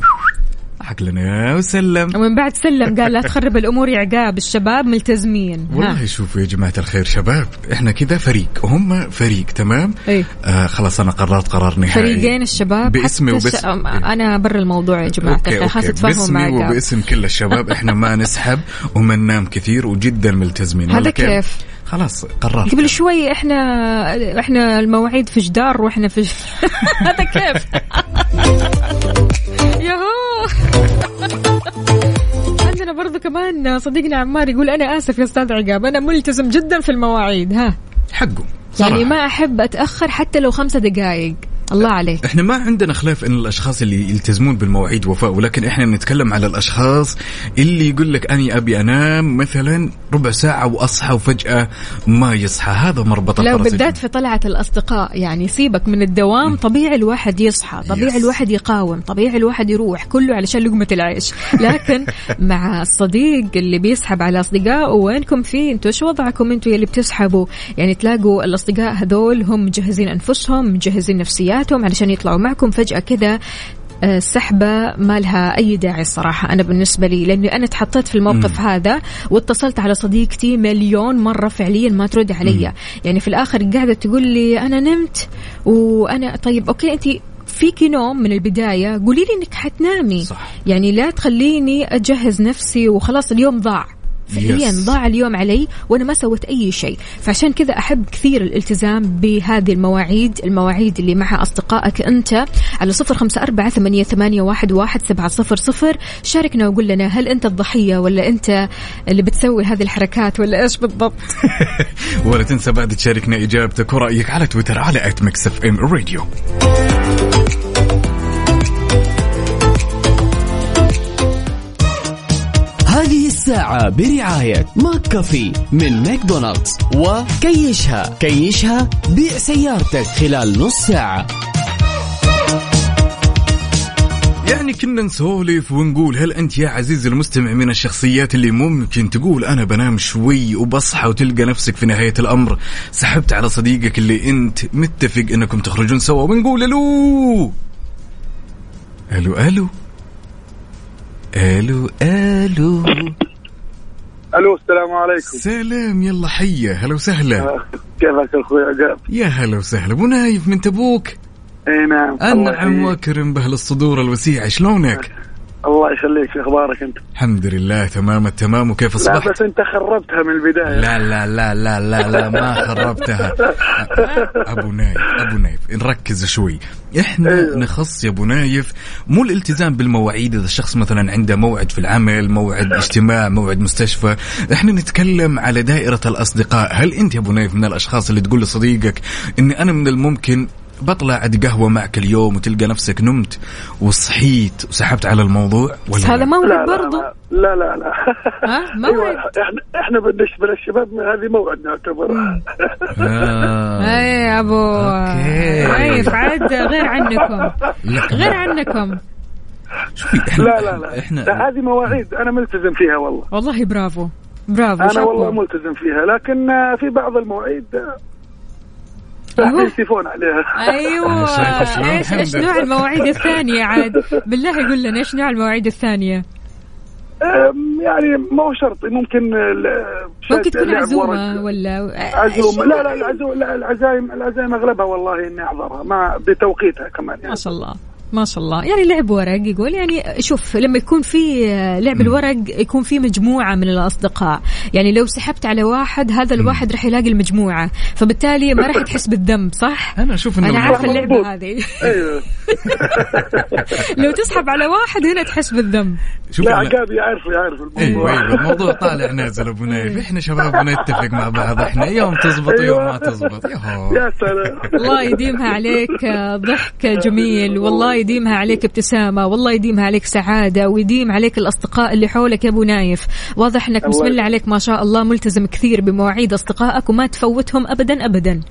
حق لنا وسلم. ومن بعد سلم قال لا تخرب الأمور يا عقاب الشباب ملتزمين. والله شوفوا يا جماعة الخير شباب إحنا كذا فريق وهم فريق تمام؟ إيه. آه خلاص أنا قررت قرار نهائي. فريقين الشباب باسمي الش- أنا برا الموضوع يا جماعة أوكي الخير مع باسمي عقاب. وباسم كل الشباب إحنا ما نسحب وما ننام كثير وجدا ملتزمين. هذا كيف؟ خلاص قررت. قبل شوي إحنا إحنا المواعيد في جدار وإحنا في [LAUGHS] هذا كيف؟ [LAUGHS] [LAUGHS] عندنا برضو كمان صديقنا عمار يقول أنا آسف يا أستاذ عقاب أنا ملتزم جدا في المواعيد ها حقه صراحة. يعني ما أحب أتأخر حتى لو خمسة دقائق الله عليك. إحنا ما عندنا خلاف إن الأشخاص اللي يلتزمون بالمواعيد وفاء ولكن إحنا نتكلم على الأشخاص اللي يقول لك أني أبي أنام مثلا ربع ساعة وأصحى وفجأة ما يصحى. هذا مربط لو بالذات في طلعة الأصدقاء يعني سيبك من الدوام طبيعي الواحد يصحى طبيعي. الواحد يقاوم طبيعي الواحد يروح كله علشان لقمة العيش. لكن [LAUGHS] مع الصديق اللي بيسحب على أصدقائه وينكم فيه أنتوا إيش وضعكم أنتوا يلي بتسحبوا؟ يعني تلاقوا الأصدقاء هذول هم مجهزين أنفسهم مجهزين نفسياتهم. علشان يطلعوا معكم فجأة كذا آه، السحبة ما لها أي داعي الصراحة. أنا بالنسبة لي لأني أنا تحطيت في الموقف هذا واتصلت على صديقتي مليون مرة فعليا ما ترد علي. يعني في الآخر قاعدة تقول لي أنا نمت وأنا طيب أوكي أنت فيكي نوم من البداية؟ قولي لي إنك حتنامي. صح. يعني لا تخليني أجهز نفسي وخلاص اليوم ضاع. فعليا Yes. ضاع اليوم علي وأنا ما سويت أي شيء. فعشان كذا أحب كثير الالتزام بهذه المواعيد المواعيد اللي مع أصدقائك أنت على صفر خمسة أربعة ثمانية, ثمانية واحد, واحد سبعة صفر صفر. شاركنا وقول لنا هل أنت الضحية ولا أنت اللي بتسوي هذه الحركات ولا إيش بالضبط؟ [LAUGHS] ولا تنسى بعد تشاركنا إجابتك ورأيك على تويتر على at Mix FM Radio الساعة برعاية McCafé من ماكدونالدز. وكيشها. كيشها بيع سيارتك خلال نص ساعة. يعني كنا نسولف ونقول هل أنت يا عزيزي المستمع من الشخصيات اللي ممكن تقول أنا بنام شوي وبصحى وتلقى نفسك في نهاية الأمر سحبت على صديقك اللي أنت متفق إنكم تخرجون سوا ونقول ألو؟ ألو ألو؟ ألو ألو؟ ألو السلام عليكم. سلام يلا حيه هلا وسهلا. كيفك أخوي؟ عقاب؟ يا هلا وسهلا. ابو نايف من تبوك؟ إي نعم. انعم. واكرم بأهل الصدور الوسيعه شلونك؟ الله يخليك شو أخبارك أنت؟ الحمد لله تمام التمام وكيف لا أصبحت؟ بس أنت خربتها من البداية لا لا لا لا لا لا ما خربتها أبو نايف أبو نايف نركز شوي إحنا أيوه. نخص يا أبو نايف مو الالتزام بالمواعيد إذا الشخص مثلا عنده موعد في العمل موعد [LAUGHS] اجتماع موعد مستشفى إحنا نتكلم على دائرة الأصدقاء هل أنت يا أبو نايف من الأشخاص اللي تقول لصديقك إني أنا من الممكن بطلع اتقهوى معك اليوم وتلقى نفسك نمت وصحيت وسحبت على الموضوع ولا هذا لا؟ موعد لا لا برضو. لا لا لا ها؟ [LAUGHS] أيوة، موعد. إحنا إحنا بالنسبة للشباب هذه موعد نعتبرها آه. اي يا أبو. أوكي. نايف عاد غير عنكم. غير عنكم. شوفي إحنا لا لا لا. إحنا لا هذه مواعيد. أنا ملتزم فيها والله. والله برافو. برافو أنا. والله ملتزم فيها. لكن في بعض المواعيد ينسفون عليها. أيوه؟ [LAUGHS] إيش إيش نوع المواعيد الثانية عاد؟ بالله يقول لنا إيش نوع المواعيد الثانية؟ يعني ما هو شرط ممكن ممكن تكون لعب عزومة. ولا عزومة. لا لا العزومة لا العزايم العزايم أغلبها والله إني أحضرها ما بتوقيتها كمان يعني. ما شاء الله. ما شاء الله. يعني لعب ورق يقول يعني شوف لما يكون في لعب الورق يكون في مجموعة من الأصدقاء. يعني لو سحبت على واحد هذا الواحد راح يلاقي المجموعة. فبالتالي ما راح تحس بالذنب صح؟ أنا أشوف إنه أنا عارفة اللعبة هذه. أيوه. [LAUGHS] لو تسحب على واحد هنا تحس بالذنب. شوف لا أنا- عقاب يعرف يعرف أيوه الموضوع أيوه [LAUGHS] الموضوع طالع نازل أبو نايف. إحنا شباب نتفق مع بعض. إحنا يوم تزبط يوم ما تزبط. يا سلام. الله يديمها عليك. ضحك جميل. والله يديمها عليك ابتسامة والله يديمها عليك سعادة ويديم عليك الأصدقاء اللي حولك يا أبو نايف. واضح أنك بسم الله عليك ما شاء الله ملتزم كثير بمواعيد أصدقائك وما تفوتهم أبدا أبدا.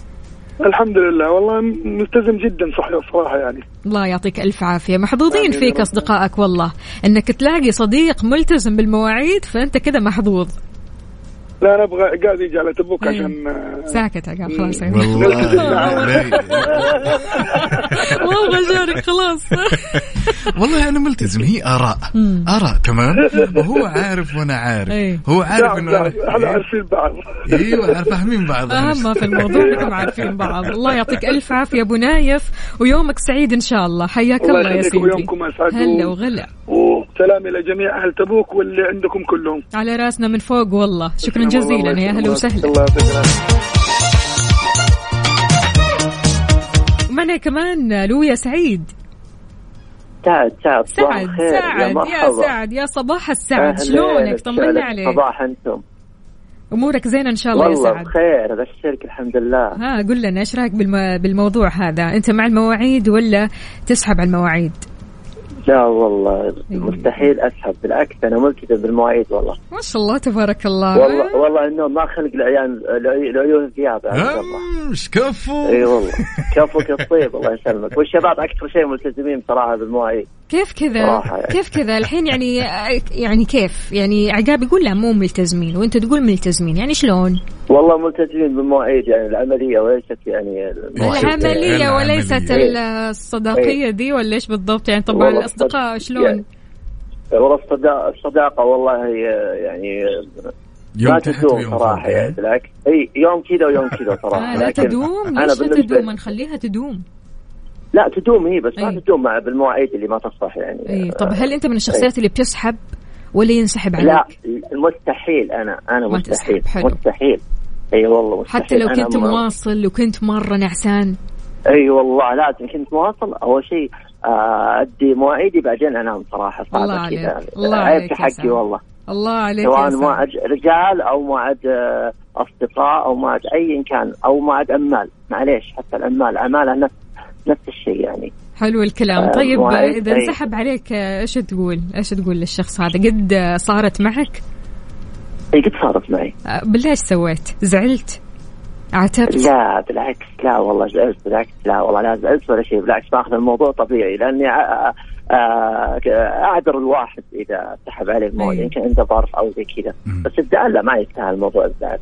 الحمد لله والله ملتزم جدا صحيح صراحة يعني. الله يعطيك ألف عافية. محظوظين فيك رب. أصدقائك والله. أنك تلاقي صديق ملتزم بالمواعيد فأنت كذا محظوظ. لا أنا أبغى قاعد يجي على تبوك أيوه. عشان ساكت عقاب خلاص. والله. ما أبغى أشارك خلاص. [LAUGHS] والله أنا ملتزم. هي آراء. آراء تمام؟ [LAUGHS] وهو عارف وأنا عارف. إيه. هو عارف نعم إنه نعم. أنا- إحنا عارفين بعض. أيوه عارف فاهمين بعض. ما في الموضوع انكم [LAUGHS] عارفين بعض. الله يعطيك ألف عافية أبو نايف ويومك سعيد إن شاء الله. حياك الله يا سيدي. ويومكم أسعد. هلا وغلا. وسلام إلى جميع أهل تبوك واللي عندكم كلهم. على راسنا من فوق والله. شكرا جزيلا. يا هلا وسهلا. الله معنا كمان لويا سعيد. سعد سعد صباح سعد الخير. سعد يا مرحبا. سعد يا صباح السعد. شلونك؟ طمنا عليك. صباح أنتم. أمورك زينة إن شاء الله يا والله سعد. بخير ابشرك الحمد لله. ها قل لنا إيش رأيك بالم... بالموضوع هذا؟ أنت مع المواعيد ولا تسحب على المواعيد؟ لا والله إيه. مستحيل اسحب بالعكس أنا ملتزم بالمواعيد والله. ما شاء الله تبارك الله. والله والله النوم ما خلق العيان العي- العيون ثياب يا عبد الله إيش كفو. إي والله كفوك الطيب الله يسلمك. والشباب أكثر شيء ملتزمين بصراحه بالمواعيد. كيف كذا؟ يعني. كيف كذا؟ الحين يعني يعني كيف؟ يعني عقاب يقول لا مو ملتزمين وأنت تقول ملتزمين يعني شلون؟ والله ملتزمين بالمواعيد يعني العملية وليست يعني العملية العملية. وليست الصداقية دي ولا إيش بالضبط؟ يعني طبعا صدق- شلون؟ يعني والله الصداقة والله هي يعني يوم ما تدوم صراحة يعني إيه؟ بالعكس. إي يوم كذا ويوم كذا صراحة. آه لا تدوم؟ أنا ليش لا تدوم؟ نخليها تدوم. لا تدوم هي بس أي. ما تدوم مع بالمواعيد اللي ما تصلح يعني. إي طب هل أنت من الشخصيات اللي بتسحب ولا ينسحب عليك؟ لا مستحيل أنا أنا مستحيل حلو. مستحيل. إي والله مستحيل حتى لو كنت مواصل وكنت مرة نعسان إي والله لازم كنت مواصل أول شيء آه، أدي مواعيدي بعدين أنام صراحة صعبة الله كذا. عليك، الله عليك يا في حقي. والله الله عليك سواء. موعد رجال أو موعد آه، أصدقاء أو موعد ايا كان أو موعد عمال معليش حتى العمال عماله نفس نفس الشيء يعني حلو الكلام آه، طيب إذا. انسحب عليك إيش تقول إيش تقول للشخص هذا قد صارت معك اي قد صارت معي آه، بالله إيش سويت زعلت عاتبت لا بالعكس لا والله زعلت بالعكس لا والله لا زعلت ولا شيء بالعكس باخذ الموضوع طبيعي لأني آه، أعذر الواحد إذا سحب عليه الموعد أي. يمكن عنده ظرف أو زي كذا. بس الزعل لا ما يستاهل موضوع الزعل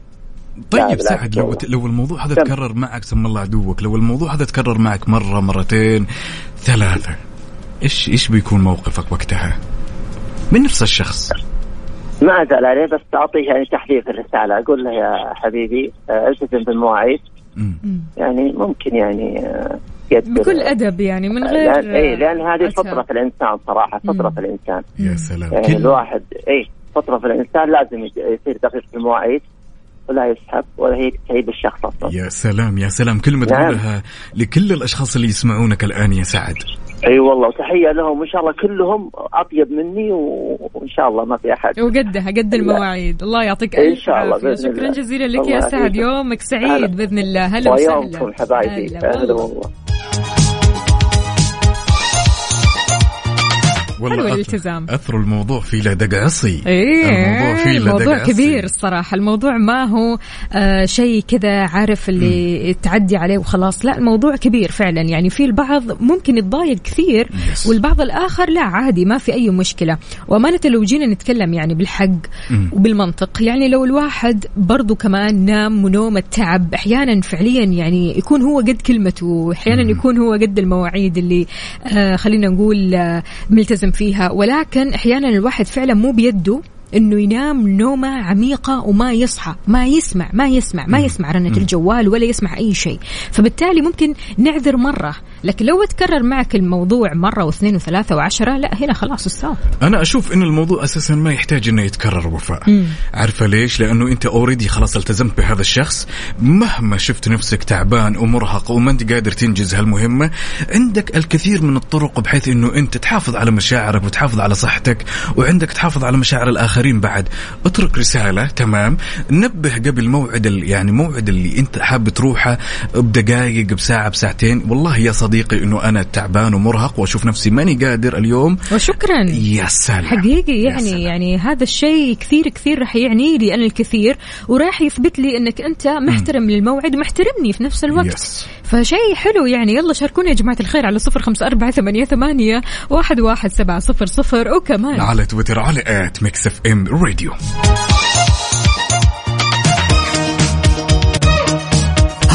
طيب سعد لو والله. لو الموضوع هذا؟ تكرر معك سم الله عدوك لو الموضوع هذا تكرر معك مرة مرتين ثلاثة إيش إيش بيكون موقفك وقتها؟ من نفس الشخص ما ازعل عليه بس أعطيه يعني تحذير في الرسالة. أقول له يا حبيبي آه، التزم بالمواعيد. يعني ممكن يعني آه، بكل أدب يعني من غير لأن, اي لأن هذه عتاب. فطرة الإنسان صراحة فطرة مم. الإنسان. يا سلام. يعني كل الواحد اي فطرة في الإنسان لازم يصير دقيق في المواعيد ولا يسحب ولا هي تعيب الشخص أصلا. يا سلام يا سلام. كلمة نعم. تقولها لكل الأشخاص اللي يسمعونك الآن يا سعد. اي والله وتحية لهم. وإن شاء الله كلهم أطيب مني وإن شاء الله ما في أحد. وقدها قد المواعيد. الله يعطيك ألف شاء الله عافية. شكرا الله. جزيلا لك يا سعد. يومك. سعيد هلا. بإذن الله. هلا وسهلا. ويومكم حبايبي. هلا والله. والله الالتزام. أثروا الموضوع فيه له دق عصي إيه الموضوع فيه له الموضوع. كبير الصراحة الموضوع ما هو آه شيء كذا عارف اللي تعدي عليه وخلاص لا الموضوع كبير فعلا يعني في البعض ممكن يتضايق كثير Yes. والبعض الآخر لا عادي ما في أي مشكلة وأمانة لو جينا نتكلم يعني بالحق مم. وبالمنطق يعني لو الواحد برضو كمان نام ونوم التعب أحيانا فعليا يعني يكون هو قد كلمته أحيانا يكون هو قد المواعيد اللي آه خلينا نقول آه ملتزم فيها ولكن أحيانا الواحد فعلا مو بيده إنه ينام نومة عميقة وما يصحى ما يسمع ما يسمع ما يسمع رنة الجوال ولا يسمع أي شيء. فبالتالي ممكن نعذر مرة لكن لو تكرر معك الموضوع مرة واثنين وثلاثة وعشرة لا هنا خلاص أستاذ أنا أشوف إن الموضوع أساسا ما يحتاج إنه يتكرر وفاء. عارفة ليش؟ لأنه أنت أوريدي خلاص التزمت بهذا الشخص. مهما شفت نفسك تعبان ومرهق وما أنت قادر تنجز هالمهمة عندك الكثير من الطرق بحيث إنه أنت تحافظ على مشاعرك وتحافظ على صحتك وعندك تحافظ على مشاعر الآخرين بعد. اترك رسالة تمام؟ نبه قبل موعد يعني موعد اللي أنت حاب تروحه بدقائق بساعة بساعتين. والله يا صديقي إنه أنا تعبان ومرهق وأشوف نفسي ماني قادر اليوم. وشكرا. يا سلام. حقيقي يعني سلام. يعني هذا الشيء كثير كثير راح يعني لي أنا الكثير وراح يثبت لي إنك أنت محترم للموعد ومحترمني في نفس الوقت. يس. فشيء حلو يعني. يلا شاركونا يا جماعة الخير على صفر خمسة أربعة ثمانية, ثمانية واحد, واحد سبعة صفر صفر. وكمان على تويتر على at Mix FM Radio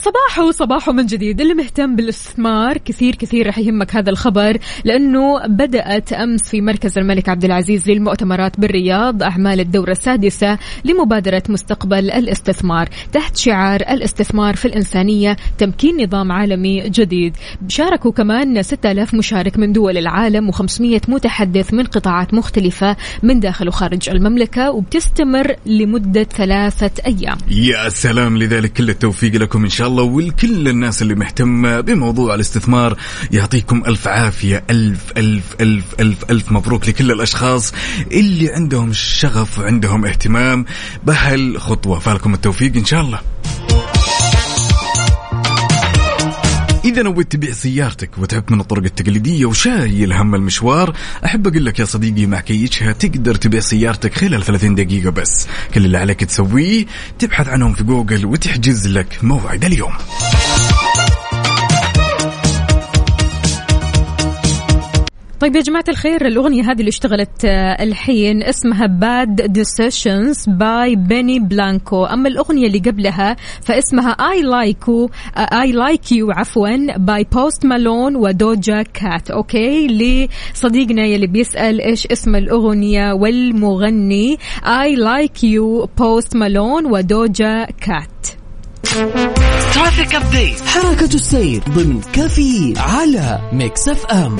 صباحو صباحو من جديد. اللي مهتم بالاستثمار كثير كثير رح يهمك هذا الخبر لأنه بدأت أمس في مركز الملك عبد العزيز للمؤتمرات بالرياض أعمال الدورة السادسة لمبادرة مستقبل الاستثمار. تحت شعار الاستثمار في الإنسانية تمكين نظام عالمي جديد. شاركوا كمان 6000 مشارك من دول العالم و500 متحدث من قطاعات مختلفة من داخل وخارج المملكة وبتستمر لمدة ثلاثة أيام. يا سلام. لذلك كل التوفيق لكم إن شاء الله. ولكل الناس اللي مهتمه بموضوع الاستثمار يعطيكم ألف عافية ألف ألف ألف ألف ألف مبروك لكل الأشخاص اللي عندهم شغف وعندهم اهتمام بهالخطوة. فالكم التوفيق إن شاء الله. إذا نويت تبيع سيارتك وتعبت من الطرق التقليدية وشايل هم المشوار أحب أقول لك يا صديقي مع كيشها تقدر تبيع سيارتك خلال 30 دقيقة بس. كل اللي عليك تسويه تبحث عنهم في جوجل وتحجز لك موعد اليوم. طيب يا جماعة الخير الأغنية هذه اللي اشتغلت آه، الحين اسمها Bad Decisions by Benny Blanco أما الأغنية اللي قبلها فاسمها I Like You آه، I Like You عفوا by Post Malone و Doja Cat أوكي؟ لصديقنا يلي بيسأل إيش اسم الأغنية والمغني I Like You Post Malone و Doja Cat traffic update حركة السير ضمن كافيين على Mix FM.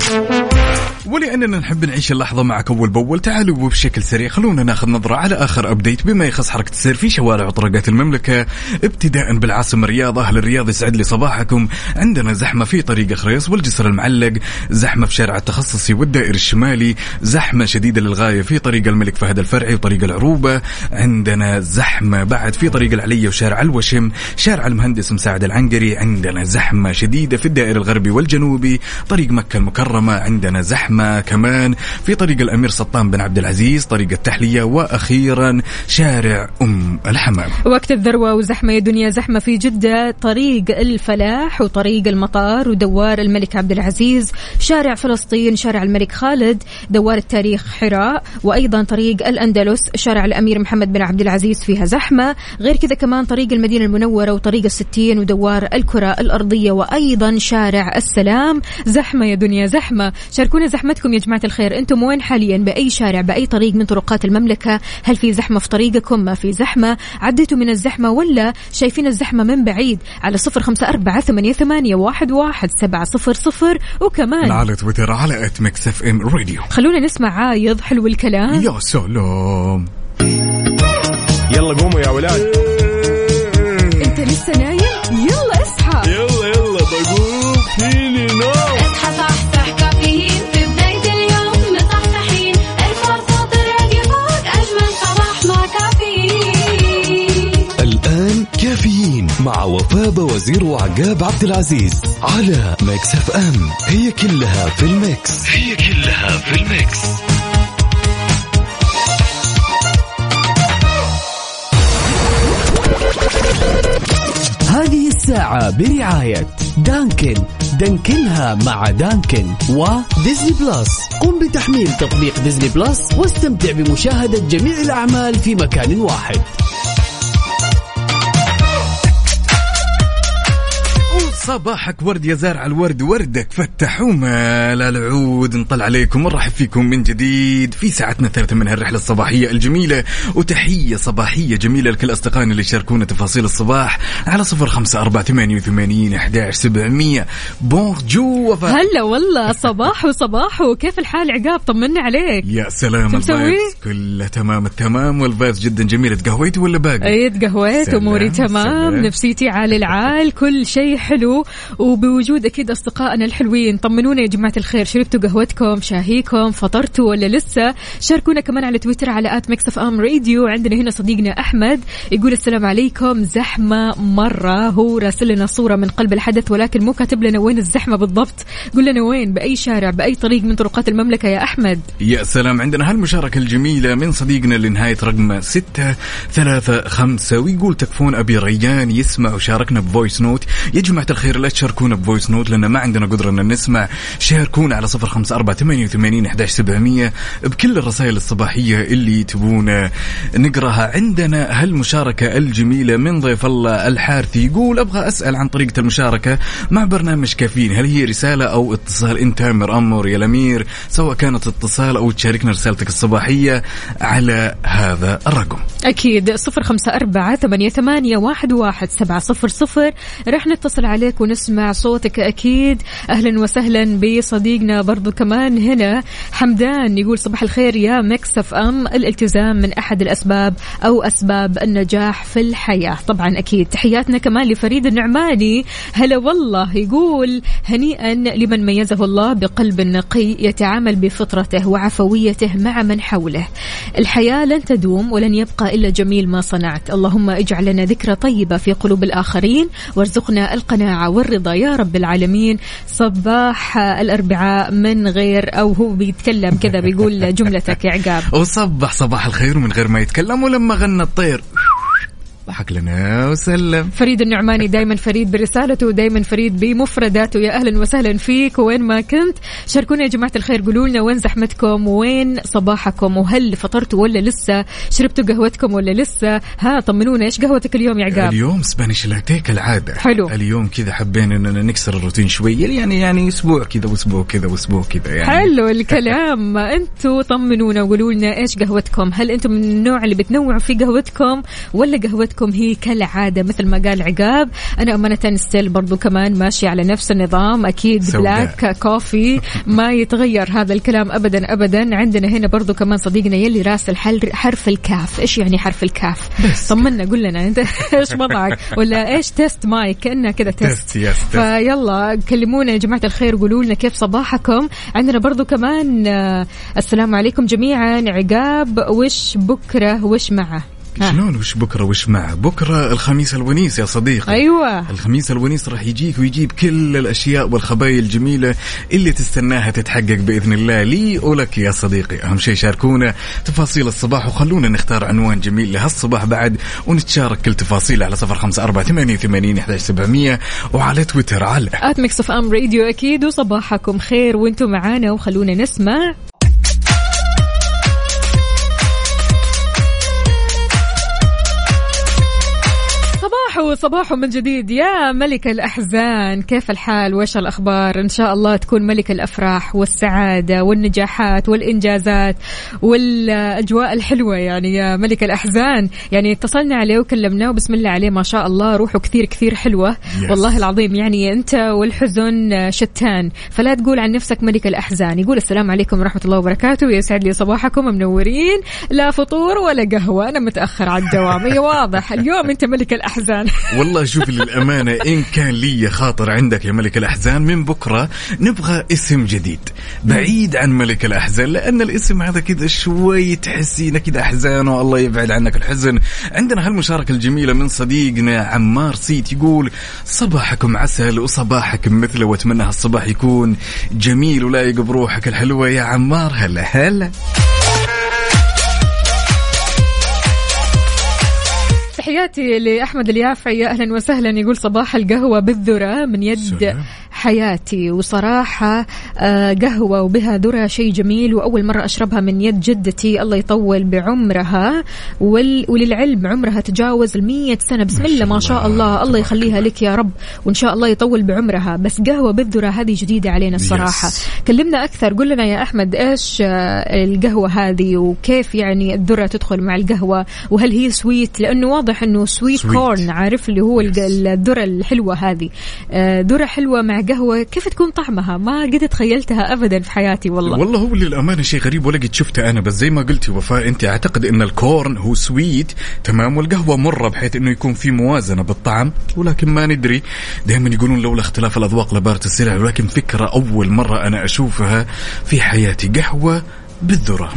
ولأننا نحب نعيش اللحظة معك أول بأول تعالوا وبشكل سريع خلونا ناخذ نظرة على آخر update بما يخص حركة السير في شوارع وطرقات المملكة ابتداء بالعاصمة الرياض أهل الرياض يسعد لي صباحكم. عندنا زحمة في طريق خريص والجسر المعلق زحمة في شارع التخصصي والدائري الشمالي زحمة شديدة للغاية في طريق الملك فهد الفرعي وطريق العروبة. عندنا زحمة بعد في طريق العليا وشارع الوشم شارع المهندس مساعد العنقري عندنا زحمة شديدة في الدائري الغربي والجنوبي طريق مكة المكرمة عندنا زحمة كمان في طريق الأمير سلطان بن عبد العزيز طريق التحلية وأخيرا شارع أم الحمام. وقت الذروة وزحمة يا دنيا زحمة في جدة طريق الفلاح وطريق المطار ودوار الملك عبد العزيز شارع فلسطين شارع الملك خالد دوار التاريخ حراء وأيضا طريق الأندلس شارع الأمير محمد بن عبد العزيز فيها زحمة غير كذا كمان طريق المدينة المنورة وطريق الستين ودوار الكرة الأرضية وأيضا شارع السلام. زحمة يا دنيا زحمة. شاركونا زحمتكم يا جماعة الخير. أنتم وين حاليا؟ بأي شارع بأي طريق من طرقات المملكة؟ هل في زحمة في طريقكم؟ ما في زحمة. عديتوا من الزحمة ولا شايفين الزحمة من بعيد؟ على صفر خمسة أربعة ثمانية, ثمانية واحد, واحد سبعة صفر صفر. وكمان على تويتر على at Mix FM Radio خلونا نسمع عايض حلو الكلام. يا سلام. يلا قوموا يا ولاد. لسه نايم يلا اصحى. يلا يلا بقوم فيني نوم اصحى صحصح كافيين في بداية اليوم مصحصحين. الفرصة تراقي فوق أجمل صباح مع كافيين. الآن كافيين مع وفاء وزير وعقاب عبد العزيز على Mix FM. هي كلها في ال mix. هي كلها في ال mix. الساعة برعاية Dunkin. دانكنها مع Dunkin وديزني بلس. قم بتحميل تطبيق ديزني بلس واستمتع بمشاهدة جميع الأعمال في مكان واحد. صباحك ورد يا زارع الورد وردك فتح ومال العود نطلع عليكم ونرحب فيكم من جديد في ساعتنا الثالثة من هالرحلة الصباحية الجميلة. وتحية صباحية جميلة لكل أصدقائنا اللي يشاركونا تفاصيل الصباح على صفر خمسة أربعة ثمانية وثمانين أحداش سبعمية. bonjour هلا والله صباح وصباح وكيف الحال عقاب؟ طمنا عليك. يا سلام؟ ال vibes كله تمام التمام وال vibes جدا جميلة تقهويت ولا باقي؟ اي تقهويت أموري تمام سلام. نفسيتي عال العال كل شيء حلو. وبوجود أكيد أصدقائنا الحلوين. طمنونا يا جماعة الخير. شربتوا قهوتكم شاهيكم فطرتوا ولا لسه؟ شاركونا كمان على تويتر على at Mix FM Radio. عندنا هنا صديقنا أحمد يقول السلام عليكم. زحمة مرة. هو راسل لنا صورة من قلب الحدث ولكن مو كاتب لنا وين الزحمة بالضبط. قول لنا وين؟ بأي شارع بأي طريق من طرقات المملكة يا أحمد؟ يا سلام. عندنا هالمشاركة الجميلة من صديقنا لنهاية رقم ستة ثلاثة خمسة ويقول تكفون أبي ريان يسمع وشاركنا ب voice note يا جماعة الخير لا تشاركونا ب voice note لأن ما عندنا قدرة أن نسمع. شاركونا على صفر خمسة أربعة ثمانية وثمانين أحداش سبعمية. بكل الرسائل الصباحية اللي تبون نقرأها. عندنا هالمشاركة الجميلة من ضيف الله الحارثي يقول أبغى أسأل عن طريقة المشاركة مع برنامج كافيين. هل هي رسالة أو اتصال؟ أنت تامر أمر يا الأمير سواء كانت اتصال أو تشاركنا رسالتك الصباحية على هذا الرقم. أكيد صفر خمسة أربعة ثمانية, ثمانية واحد, واحد سبعة صفر صفر. رح نتصل عليك ونسمع صوتك أكيد. أهلا وسهلا بصديقنا برضو كمان هنا. حمدان يقول صباح الخير يا Mix FM. الالتزام من أحد الأسباب أو أسباب النجاح في الحياة. طبعا أكيد. تحياتنا كمان لفريد النعماني. هلا والله. يقول هنيئا لمن ميزه الله بقلب نقي يتعامل بفطرته وعفويته مع من حوله. الحياة لن تدوم ولن يبقى إلا جميل ما صنعت. اللهم اجعل لنا ذكرى طيبة في قلوب الآخرين. وارزقنا القناعة والرضا. يا رب العالمين صباح الأربعاء من غير أو هو بيتكلم كذا بيقول جملتك يا عقاب [LAUGHS] وصبح صباح الخير من غير ما يتكلم ولما غنى الطير. ضحك لنا وسلم. فريد النعماني دائما فريد برسالته ودائما فريد بمفرداته. يا أهلا وسهلا فيك وين ما كنت؟ شاركونا يا جماعة الخير قولوا لنا وين زحمتكم وين صباحكم وهل فطرتوا ولا لسه؟ شربتوا قهوتكم ولا لسه؟ ها طمنونا إيش قهوتك اليوم يا عقاب؟ اليوم سبانيش لاتيه كالعادة. حلو. اليوم كذا حبينا إننا نكسر الروتين شوية يعني يعني أسبوع كذا وأسبوع كذا وأسبوع كذا يعني. حلو الكلام. [LAUGHS] أنتوا طمنونا وقولوا لنا إيش قهوتكم؟ هل أنتم من النوع اللي بتنوعوا في قهوتكم ولا قهوتكم هي كالعادة مثل ما قال عقاب. أنا أمانة still برضو كمان ماشي على نفس النظام. أكيد سوداء. black coffee [LAUGHS] ما يتغير هذا الكلام ابدا ابدا. عندنا هنا برضو كمان صديقنا يلي راسل حل- حرف الكاف. إيش يعني حرف الكاف؟ طمنا قول لنا. أنت [LAUGHS] إيش وضعك؟ ولا إيش test mic كانه كذا test test yes test. فيلا كلمونا يا جماعة الخير قولوا لنا كيف صباحكم. عندنا برضو كمان آه، السلام عليكم جميعا. عقاب وش بكرة؟ وش معه. شلون؟ وش بكرة وش معه بكرة الخميس الونيس يا صديقي. أيوة. الخميس الونيس راح يجيك ويجيب كل الأشياء والخبايا الجميلة اللي تستناها تتحقق بإذن الله. لي ولك يا صديقي. أهم شيء شاركونا تفاصيل الصباح وخلونا نختار عنوان جميل لهالصباح بعد ونتشارك كل تفاصيله على صفر خمسة أربعة ثمانية وثمانين أحد سبعمية وعلى تويتر على at Mix FM Radio أكيد وصباحكم خير وأنتم معانا وخلونا نسمع صباحو صباحو من جديد. يا ملك الأحزان كيف الحال؟ وش الأخبار؟ إن شاء الله تكون ملك الأفراح والسعادة والنجاحات والإنجازات والأجواء الحلوة يعني يا ملك الأحزان. يعني اتصلنا عليه وكلمناه وبسم الله عليه ما شاء الله روحه كثير كثير حلوة. Yes. والله العظيم يعني أنت والحزن شتان. فلا تقول عن نفسك ملك الأحزان. يقول السلام عليكم ورحمة الله وبركاته. يسعد لي صباحكم. منورين. لا فطور ولا قهوة. أنا متأخر على الدوام. واضح. اليوم أنت ملك الأحزان. والله شوف للأمانة إن كان لي خاطر عندك يا ملك الأحزان من بكرة نبغى اسم جديد. بعيد عن ملك الأحزان لأن الاسم هذا كذا شوي تحسينه كذا أحزان والله يبعد عنك الحزن. عندنا هالمشاركة الجميلة من صديقنا عمار سيت يقول صباحكم عسل وصباحكم مثله وأتمنى هالصباح يكون جميل ولايق بروحك الحلوة يا عمار. هلا هلا. تحياتي لأحمد اليافعي. يا أهلا وسهلا. يقول صباح القهوة بالذرة من يد سلام. حياتي. وصراحة آه، قهوة وبها ذرة شيء جميل وأول مرة أشربها من يد جدتي. الله يطول بعمرها. وال... وللعلم عمرها تجاوز المية سنة. بسم الله ما شاء الله. الله. يخليها لك يا رب. وإن شاء الله يطول بعمرها. بس قهوة بالذرة هذه جديدة علينا الصراحة. Yes. كلمنا أكثر. قل لنا يا أحمد إيش آه، القهوة هذه؟ وكيف يعني الذرة تدخل مع القهوة؟ وهل هي sweet لأنه واضح أنه sweet Sweet. corn عارف اللي هو الق- الذرة الحلوة هذه. آه، ذرة حلوة مع قهوة كيف تكون طعمها؟ ما قد تخيلتها أبدا في حياتي والله. والله هو للأمانة شيء غريب ولا قد شفته أنا بس زي ما قلتي وفاء أنت أعتقد أن ال corn هو sweet تمام؟ والقهوة مرة بحيث أنه يكون في موازنة بالطعم ولكن ما ندري. دائما يقولون لولا اختلاف الأذواق لبارت السلع ولكن فكرة أول مرة أنا أشوفها في حياتي. قهوة بالذرة.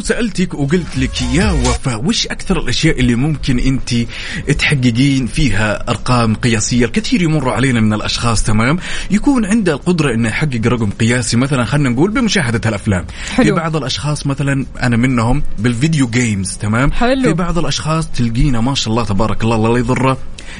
لو سألتك وقلت لك يا وفاء وش أكثر الأشياء اللي ممكن أنت تحققين فيها أرقام قياسية؟ الكثير يمر علينا من الأشخاص تمام؟ يكون عنده القدرة انه يحقق رقم قياسي مثلا خلينا نقول بمشاهدة الأفلام. حلو. في بعض الأشخاص مثلا أنا منهم بالفيديو جيمز تمام؟ حلو. في بعض الأشخاص تلقينا ما شاء الله تبارك الله الله لا يضره.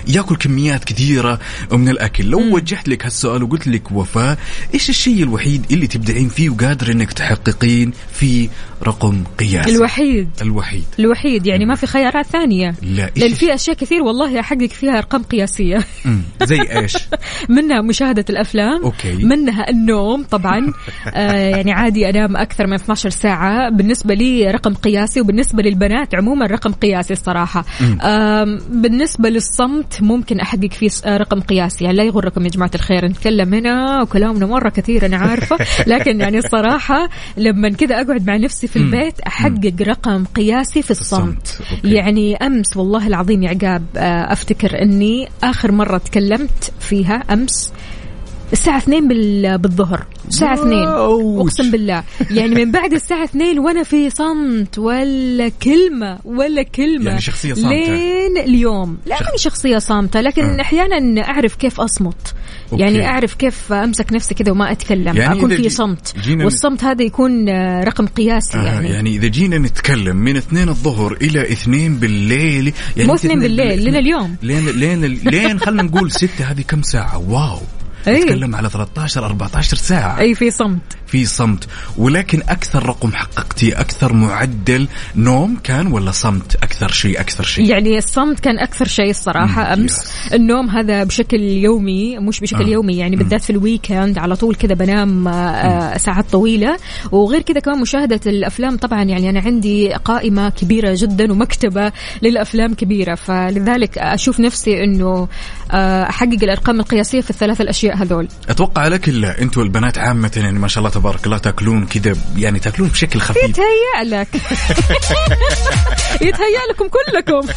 ياكل كميات كثيرة من الأكل. لو مم. وجهت لك هالسؤال وقلت لك وفاء إيش الشيء الوحيد اللي تبدعين فيه وقادر إنك تحققين فيه رقم قياسي؟ الوحيد. الوحيد. الوحيد يعني ما في خيارات ثانية. لا إيش لأن في أشياء كثير والله أحقق فيها أرقام قياسية. مم. زي إيش؟ [LAUGHS] منها مشاهدة الأفلام أوكي. منها النوم طبعا. [LAUGHS] آه يعني عادي أنام أكثر من 12 ساعة. بالنسبة لي رقم قياسي وبالنسبة للبنات عموما رقم قياسي الصراحة. آم بالنسبة للصمت الصمت ممكن احقق فيه س- رقم قياسي. يعني لا يغركم يا جماعة الخير نتكلم هنا وكلامنا مرة كثير أنا عارفة. [LAUGHS] لكن يعني الصراحة لما كذا أقعد مع نفسي في البيت أحقق رقم قياسي في الصمت. يعني أمس والله العظيم يا عقاب آه، أفتكر إني آخر مرة تكلمت فيها أمس الساعة 2 بال- بالظهر. الساعة 2 واو. أقسم بالله. يعني من بعد الساعة 2 وأنا في صمت ولا كلمة ولا كلمة. يعني شخصية صامتة. لين اليوم. لا ماني شخصية صامتة لكن آه. أحيانا أعرف كيف أصمت. Okay. يعني أعرف كيف أمسك نفسي كذا وما أتكلم. يعني أكون إذا في صمت. جينا- والصمت هذا يكون آه، رقم قياسي آه يعني, يعني إذا جينا نتكلم من اثنين الظهر إلى اثنين بالليل يعني مو أنت اثنين بالليل، لين اليوم. لين لين لين خلينا نقول ستة هذه كم ساعة؟ Wow. أي. نتكلم على 13 14 ساعة. اي في صمت. في صمت. ولكن أكثر رقم حققتيه أكثر معدل نوم كان ولا صمت أكثر شيء أكثر شيء؟ يعني الصمت كان أكثر شيء الصراحة مم، أمس. Yes. النوم هذا بشكل يومي مش بشكل آه. يومي يعني بالذات في ال weekend على طول كذا بنام آه، آه، ساعات طويلة. وغير كذا كمان مشاهدة الأفلام طبعا يعني أنا عندي قائمة كبيرة جدا ومكتبة للأفلام كبيرة. فلذلك أشوف نفسي إنه آه، أحقق الأرقام القياسية في الثلاث الأشياء هذول. أتوقع لك لا أنتم البنات عامة يعني ما شاء الله تبارك الله تاكلون كذا يعني تاكلون بشكل خفيف. يتهيأ لك. [LAUGHS] يتهيأ لكم كلكم.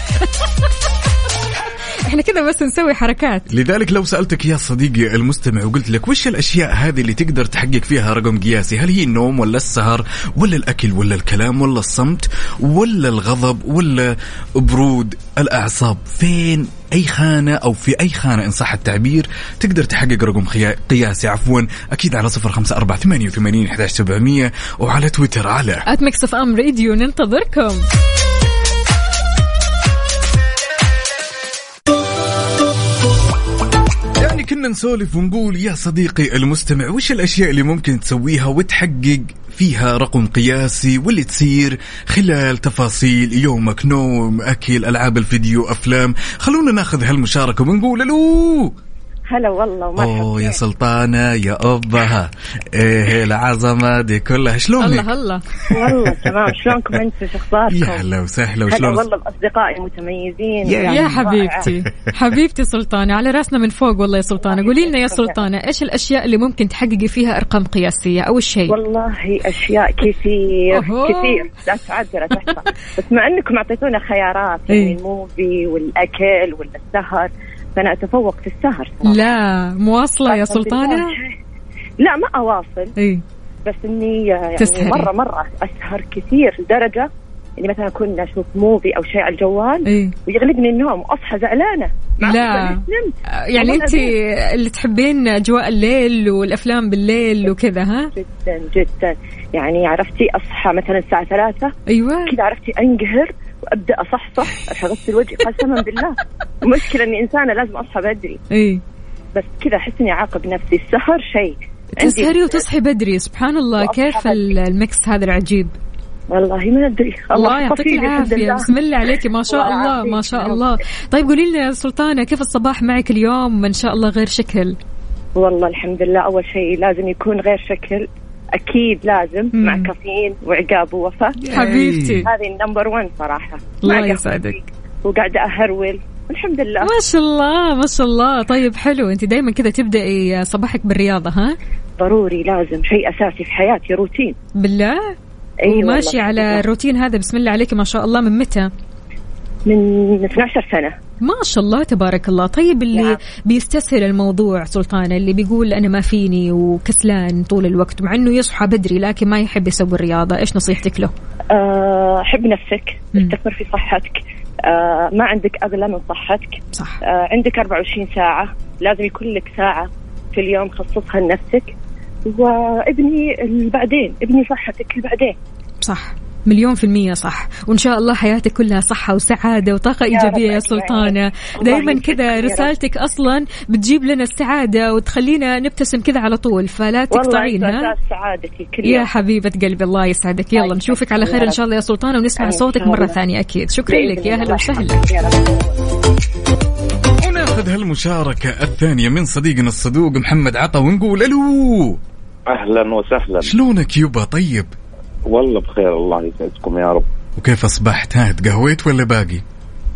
إحنا كذا بس نسوي حركات. لذلك لو سألتك يا صديقي المستمع وقلت لك وش الأشياء هذه اللي تقدر تحقق فيها رقم قياسي؟ هل هي النوم ولا السهر ولا الأكل ولا الكلام ولا الصمت ولا الغضب ولا برود الأعصاب؟ فين أي خانة أو في أي خانة إن صح التعبير تقدر تحقق رقم قياسي عفوا أكيد على صفر خمسة أربعة ثمانية وثمانين أحداش سبعمية وعلى تويتر على at Mix FM Radio ننتظركم. يعني كنا نسولف ونقول يا صديقي المستمع وش الأشياء اللي ممكن تسويها وتحقق فيها رقم قياسي واللي تصير خلال تفاصيل يومك نوم أكل ألعاب الفيديو أفلام؟ خلونا ناخذ هالمشاركة ونقول ألو! هلا والله ومرحبا أوه يا سلطانة يا ابها إيه العظمة دي كلها. شلونك؟ الله الله. والله تمام. شلونكم أنتم؟ شو أخباركم؟ يا هلا وسهلا هلا وشلون؟ والله بأصدقائي المتميزين يا- يعني يا. حبيبتي. حبيبتي سلطانة على راسنا من فوق والله يا سلطانة. قولي لنا يا سلطانة. إيش الأشياء اللي ممكن تحققي فيها أرقام قياسية؟ أول شيء. والله أشياء كثير. كثير. لا تعد ولا تحصى بس مع إنكم أعطيتونا خيارات يعني. ال movie والأكل والسهر. فأنا أتفوق في السهر صراحة. لا مواصلة يا سلطانة؟ لا ما أواصل. إي. بس إني يعني تسهري. مرة مرة أسهر كثير لدرجة إني مثلا أكون أشوف movie أو شيء على الجوال إي. ويغلبني النوم وأصحى زعلانة. لا. يعني انت. اللي تحبين أجواء الليل والأفلام بالليل وكذا ها؟ جدا جدا. يعني عرفتي أصحى مثلا الساعة ثلاثة. أيوه. كذا عرفتي أنقهر. وأبدأ أصحصح اغسل وجهي قسما بالله. المشكلة إني إنسانة لازم أصحى بدري. إي. بس كذا أحس إني أعاقب نفسي. السهر شيء. تسهري وتصحي بدري سبحان الله. كيف بدري. ال- الميكس هذا العجيب؟ والله ما أدري. الله يعطيك لله. بسم الله عليك. ما شاء الله ما شاء. الله. طيب قولي لنا يا سلطانة كيف الصباح معك اليوم؟ ان شاء الله غير شكل. والله الحمد لله. أول شيء لازم يكون غير شكل. أكيد لازم مم. مع كافيين وعقاب ووفاء حبيبتي. هذه النمبر 1 صراحة. الله. يسعدك. وقاعده أهرول. والحمد لله. ما شاء الله ما شاء الله. طيب حلو. أنت دائما كذا تبدأي صباحك بالرياضة ها؟ ضروري لازم. شيء أساسي في حياتي روتين. بالله؟ أي والله. وماشي الحمد على. الروتين هذا. بسم الله عليك ما شاء الله. من متى؟ من 12 سنة. ما شاء الله تبارك الله. طيب اللي نعم. بيستسهل الموضوع سلطانة اللي بيقول أنا ما فيني وكسلان طول الوقت مع أنه يصحى بدري لكن ما يحب يسوي الرياضة. إيش نصيحتك له؟ آه، حب نفسك. استثمر في صحتك. آه، ما عندك أغلى من صحتك. صح. آه، عندك 24 ساعة. لازم يكون لك ساعة في اليوم خصصها لنفسك. وابني بعدين ابني صحتك بعدين صح. مليون في المية صح. وإن شاء الله حياتك كلها صحة وسعادة وطاقة يا إيجابية يا. سلطانة. دايما كذا. رسالتك أصلا بتجيب لنا السعادة وتخلينا نبتسم كذا على طول. فلا والله تقطعين أنت ها؟ أساس سعادتي كل يا حبيبة قلبي الله يسعدك. يلا الله نشوفك على خير إن شاء الله يا سلطانة ونسمع صوتك مرة. ثانية أكيد. شكرا لك يا. هلا وسهلا. وناخذ هالمشاركة الثانية من صديقنا الصدوق محمد عطا ونقول ألو. أهلا وسهلا. شلونك يبا طيب؟ والله بخير الله يسعدكم يا رب. وكيف أصبحت؟ ها تقهويت ولا باقي؟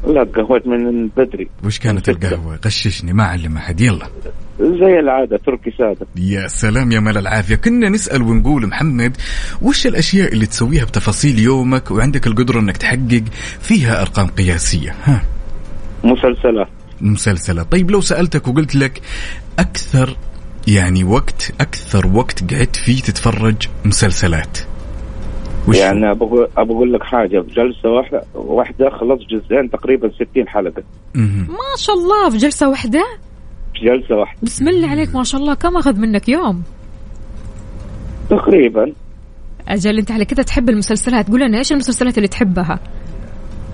لا قهوت من بدري. وش كانت القهوة؟ غششني ما علم أحد. يلا. زي العادة تركي سادة. يا سلام يا مال العافية. كنا نسأل ونقول محمد وش الأشياء اللي تسويها بتفاصيل يومك وعندك القدرة أنك تحقق فيها أرقام قياسية؟ ها. مسلسلات. مسلسلات. طيب لو سألتك وقلت لك أكثر يعني وقت أكثر وقت قعدت فيه تتفرج مسلسلات؟ وش؟ يعني أبغى أبغى أقول لك حاجة في جلسة واحدة واحدة خلصت جزئين تقريبا 60 حلقة. ما شاء الله في جلسة واحدة؟ في جلسة واحدة. بسم الله عليك ما شاء الله. كم أخذ منك يوم؟ تقريبا. أجل أنت على كذا تحب المسلسلات. قول لنا إيش المسلسلات اللي تحبها؟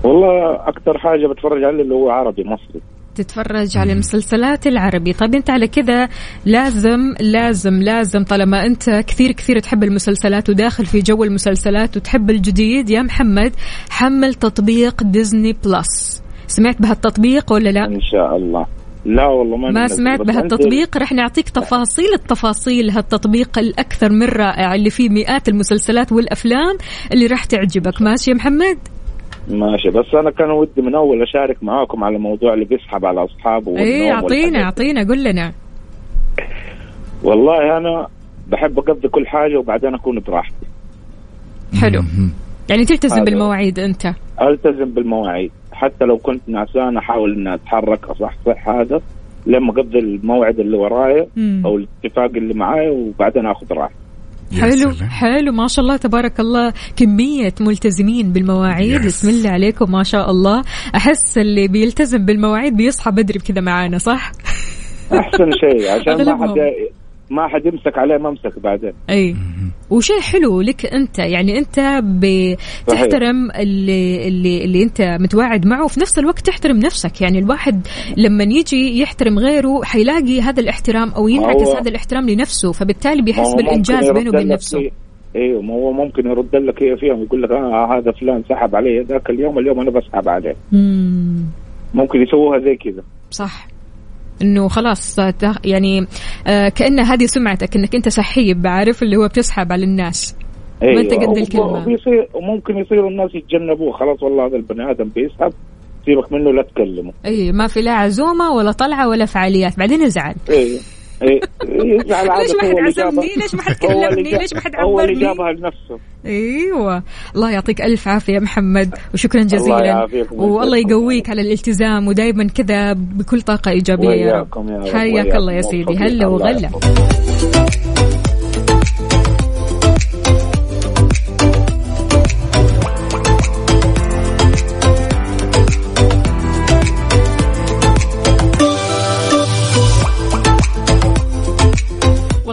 والله أكثر حاجة بتفرج عليه اللي هو عربي مصري. تتفرج على المسلسلات العربي. طيب أنت على كذا لازم لازم لازم طالما أنت كثير كثير تحب المسلسلات وداخل في جو المسلسلات وتحب الجديد يا محمد حمل تطبيق Disney Plus. سمعت بهالتطبيق ولا لا؟ إن شاء الله. لا والله ما ما سمعت بهالتطبيق؟ رح نعطيك تفاصيل. التفاصيل هالتطبيق الأكثر من رائع اللي فيه مئات المسلسلات والأفلام اللي راح تعجبك. ماشي يا محمد؟ ماشي بس أنا كان ودي من أول أشارك معاكم على موضوع اللي بيسحب على أصحابه والنوم إيه أعطينا. أعطينا قول لنا والله أنا بحب أقضي كل حاجة وبعدين أكون براحتي حلو. يعني تلتزم. بالمواعيد أنت ألتزم بالمواعيد حتى لو كنت نعسان أحاول إني أتحرك اصحصح هذا لما أقضي الموعد اللي ورايا. أو الاتفاق اللي معايا وبعدين آخذ راحتي حلو سلام. حلو ما شاء الله تبارك الله كمية ملتزمين بالمواعيد Yes. بسم الله عليكم ما شاء الله أحس اللي بيلتزم بالمواعيد بيصحى بدري بكذا معانا صح؟ أحسن شيء عشان ما. حد ما حد يمسك عليه ممسك بعدين. أي. وشيء حلو لك أنت يعني أنت بتحترم اللي اللي اللي أنت متواعد معه وفي نفس الوقت تحترم نفسك. يعني الواحد لما يجي يحترم غيره حيلاقي هذا الاحترام أو ينعكس هذا الاحترام لنفسه. فبالتالي بيحس بالإنجاز بينه وبين نفسه. أيوه ما هو ممكن يرد لك هي فيهم يقول لك آه هذا فلان سحب علي ذاك اليوم اليوم أنا بسحب عليه. مم. ممكن يسووها زي كذا. صح. إنه خلاص يعني آه كأن هذه سمعتك إنك أنت سحيب عارف اللي هو بتسحب على الناس. ما أنت قد الكلمة. وبيصير وممكن يصير الناس يتجنبوه. خلاص والله هذا البني آدم بيسحب سيبك منه لا تكلمه. أي ما في لا عزومة ولا طلعة ولا فعاليات. بعدين يزعل إيه إيه يزعل عادة [LAUGHS] ليش ما حد عزمني؟ ليش ما حد كلمني؟ ليش ما حد عبرني؟ جابها لنفسه أيوه الله يعطيك ألف عافية يا محمد وشكرا جزيلا يعافيكم والله. يقويك على الالتزام ودائما كذا بكل طاقة إيجابية يا رب حياك. الله يا سيدي. هلا وغلا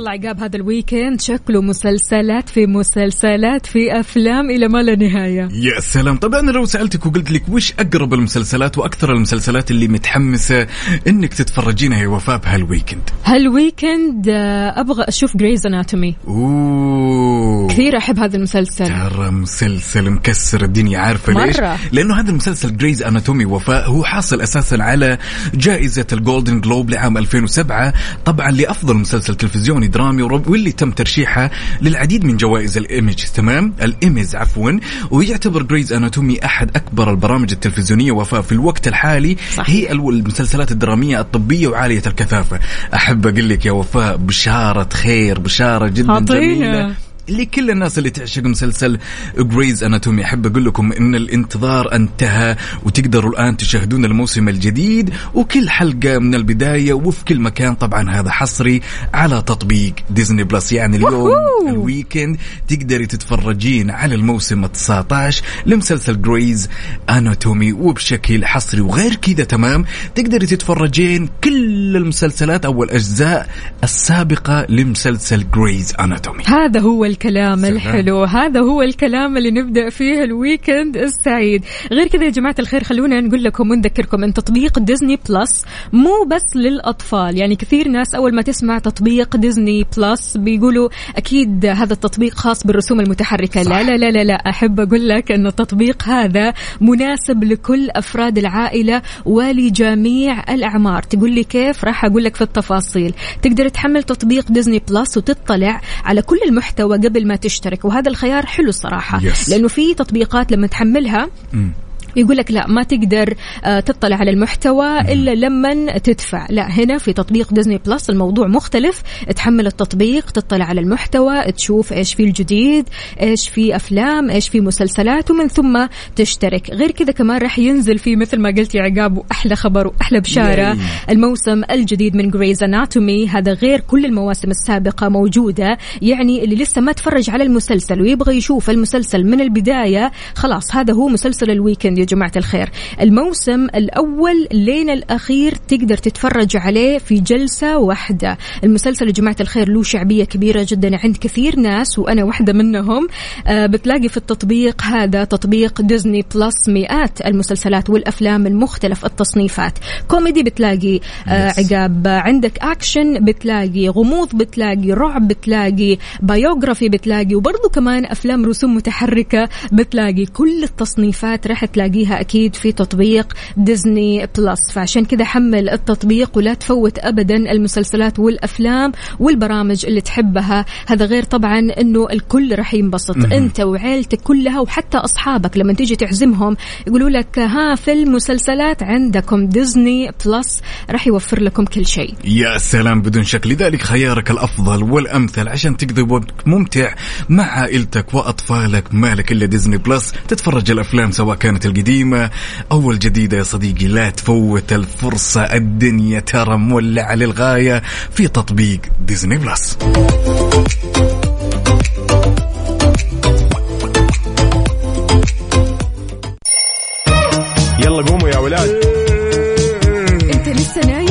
والله عقاب هذا ال weekend شكله مسلسلات في مسلسلات في أفلام إلى ما لا نهاية. يا سلام. طب أنا لو سألتك وقلت لك وش أقرب المسلسلات وأكثر المسلسلات اللي متحمسة إنك تتفرجينها يا وفاء بهال weekend هال weekend آه، أبغى أشوف Grey's Anatomy أوه. كثير أحب هذا المسلسل. ترى مسلسل مكسر الدنيا. عارفة ليش؟ مرة. لأنه هذا المسلسل Grey's Anatomy وفاء هو حاصل أساسا على جائزة ال Golden Globe لعام 2007 طبعا لأفضل مسلسل تلفزيوني درامي ورب- واللي تم ترشيحه للعديد من جوائز ال image تمام؟ الايميز عفوا ويعتبر Grey's Anatomy أحد أكبر البرامج التلفزيونية وفاء في الوقت الحالي صحيح. هي المسلسلات الدرامية الطبية وعالية الكثافة أحب أقول لك يا وفاء بشارة خير بشارة جدا أعطينا. جميلة لكل الناس اللي تعشق مسلسل Grey's Anatomy أحب أقول لكم إن الانتظار انتهى وتقدروا الآن تشاهدون الموسم الجديد وكل حلقة من البداية وفي كل مكان. طبعا هذا حصري على تطبيق Disney Plus يعني اليوم. ال weekend تقدري تتفرجين على الموسم 19 لمسلسل Grey's Anatomy وبشكل حصري وغير كذا تمام تقدري تتفرجين كل المسلسلات أو الأجزاء السابقة لمسلسل Grey's Anatomy هذا هو الكلام سلام. الحلو. هذا هو الكلام اللي نبدأ فيه ال weekend السعيد. غير كذا يا جماعة الخير خلونا نقول لكم ونذكركم إن تطبيق Disney Plus مو بس للأطفال. يعني كثير ناس أول ما تسمع تطبيق Disney Plus بيقولوا أكيد هذا التطبيق خاص بالرسوم المتحركة. لا لا لا لا لا. أحب أقول لك إن التطبيق هذا مناسب لكل أفراد العائلة ولجميع الأعمار. تقول لي كيف؟ راح أقول لك في التفاصيل. تقدر تحمل تطبيق Disney Plus وتطلع على كل المحتوى قبل ما تشترك وهذا الخيار حلو صراحة Yes. لأنه في تطبيقات لما تحملها. يقول لك لا ما تقدر آه، تطلع على المحتوى إلا لما تدفع. لا هنا في تطبيق Disney Plus الموضوع مختلف. تحمل التطبيق تطلع على المحتوى تشوف إيش في الجديد إيش في أفلام إيش في مسلسلات ومن ثم تشترك. غير كذا كمان راح ينزل في مثل ما قلت يا عقاب واحلى خبر وأحلى بشارة. الموسم الجديد من Grey's Anatomy هذا غير كل المواسم السابقة موجودة. يعني اللي لسه ما تفرج على المسلسل ويبغى يشوف المسلسل من البداية خلاص هذا هو مسلسل ال weekend يا جماعة الخير. الموسم الأول لين الأخير تقدر تتفرج عليه في جلسة واحدة. المسلسل يا جماعة الخير له شعبية كبيرة جدا عند كثير ناس وأنا واحدة منهم. آه، بتلاقي في التطبيق هذا تطبيق Disney Plus مئات المسلسلات والأفلام من مختلف التصنيفات. كوميدي بتلاقي آه، عقاب عندك أكشن بتلاقي غموض بتلاقي رعب بتلاقي biography بتلاقي وبرضه كمان أفلام رسوم متحركة بتلاقي. كل التصنيفات راح تلاقيها أكيد في تطبيق Disney Plus. فعشان كذا حمل التطبيق ولا تفوت ابدا المسلسلات والأفلام والبرامج اللي تحبها. هذا غير طبعا إنه الكل راح ينبسط. أنت وعيلتك كلها وحتى أصحابك لما تيجي تعزمهم يقولوا لك ها في المسلسلات عندكم Disney Plus راح يوفر لكم كل شيء. يا سلام بدون شك. لذلك خيارك الأفضل والأمثل عشان تقضي وقت ممتع مع عائلتك وأطفالك. مالك إلا Disney Plus. تتفرج الأفلام سواء كانت القديمة. أو الجديده يا صديقي لا تفوت الفرصة الدنيا ترى مولعة للغاية في تطبيق Disney Plus. يلا قوموا يا ولاد. أنت لسه نايم؟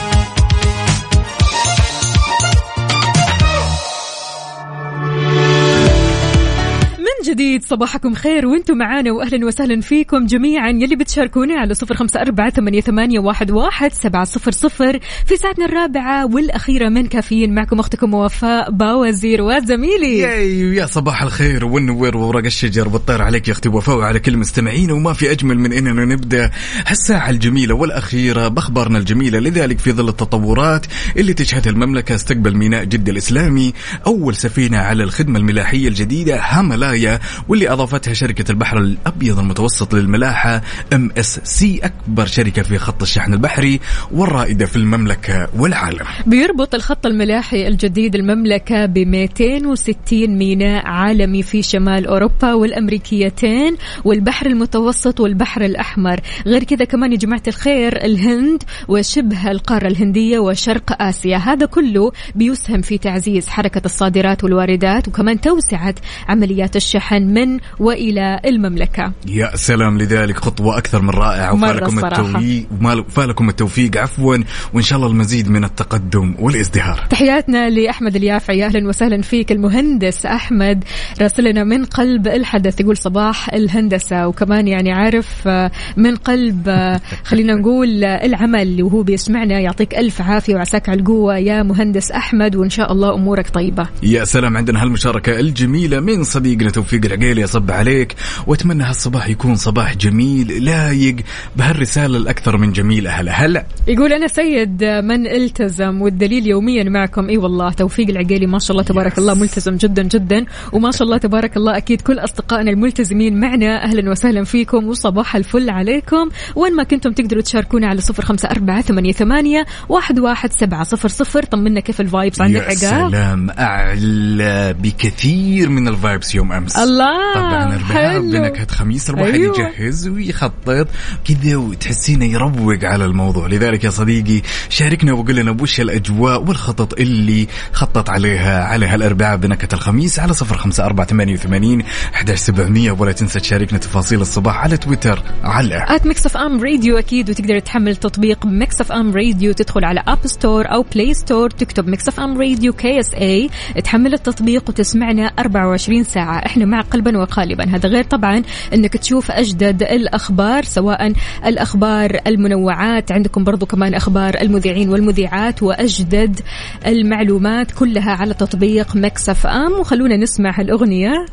جديد صباحكم خير وأنتم معانا واهلا وسهلا فيكم جميعا. يلي بتشاركونا على صفر خمسة أربعة ثمانية, واحد, واحد سبعة صفر صفر. في ساعتنا الرابعة والأخيرة من كافيين معكم أختكم وفاء باوزير وزميلي. يا صباح الخير والنوير وورق الشجر والطير عليك يا أختي وفاء وعلى كل مستمعين وما في أجمل من إننا نبدأ هالساعة الجميلة والأخيرة بأخبارنا الجميلة. لذلك في ظل التطورات اللي تشهدها المملكة استقبل ميناء جده الإسلامي أول سفينة على الخدمة الملاحية الجديدة هيمالايا واللي أضافتها شركة البحر الأبيض المتوسط للملاحة MSC أكبر شركة في خط الشحن البحري والرائدة في المملكة والعالم. بيربط الخط الملاحي الجديد المملكة ب 260 ميناء عالمي في شمال أوروبا والأمريكيتين والبحر المتوسط والبحر الأحمر. غير كذا كمان يا جماعة الخير الهند وشبه القارة الهندية وشرق آسيا. هذا كله بيسهم في تعزيز حركة الصادرات والواردات وكمان توسعة عمليات الشحن. من وإلى المملكة. يا سلام لذلك خطوة أكثر من رائعة. مرة وفالكم. التوفيق فالكم التوفيق. عفوا وإن شاء الله المزيد من التقدم والازدهار. تحياتنا لأحمد اليافعي. أهلا وسهلا فيك المهندس أحمد. راسلنا من قلب الحدث يقول صباح الهندسة. وكمان يعني عارف آه، من قلب آه، خلينا نقول آه، العمل. وهو بيسمعنا يعطيك ألف عافية وعساك على القوة يا مهندس أحمد. وإن شاء الله أمورك طيبة. يا سلام عندنا هالمشاركة الجميلة من صديقنا توفيق العقيلي أصب عليك وأتمنى هالصباح يكون صباح جميل لايق بهالرسالة الأكثر من جميلة هلا هلا. يقول أنا سيد من التزم والدليل يوميا معكم. إي والله توفيق العقيلي ما شاء الله تبارك الله ملتزم جدا جدا وما شاء الله تبارك الله أكيد كل أصدقائنا الملتزمين معنا. أهلا وسهلا فيكم وصباح الفل عليكم. وين ما كنتم تقدروا تشاركونا على صفر خمسة أربعة ثمانية, ثمانية واحد, واحد سبعة صفر صفر. طمنا كيف ال vibes؟ عندك يا عقاب؟ سلام أعلى بكثير من ال vibes يوم أمس. الله. طبعا الربوع حلو. بنكهة خميس الواحد أيوة. يجهز ويخطط كذا وتحسينه يروق على الموضوع. لذلك يا صديقي شاركنا وقول لنا وش الأجواء والخطط اللي خطط عليها على هالأربعاء بنكهة الخميس على صفر خمسة أربعة ثمانية وثمانين سبعمية. ولا تنسى تشاركنا تفاصيل الصباح على تويتر على at Mix FM Radio أكيد وتقدر تحمل تطبيق Mix FM Radio تدخل على App Store أو Play Store تكتب Mix FM Radio KSA تحمل التطبيق وتسمعنا 24 ساعة. إحنا معك قلبا وقالبا. هذا غير طبعا أنك تشوف أجدد الأخبار سواء الأخبار المنوعات عندكم برضو كمان أخبار المذيعين والمذيعات وأجدد المعلومات كلها على تطبيق مكسف أم. وخلونا نسمع هالأغنية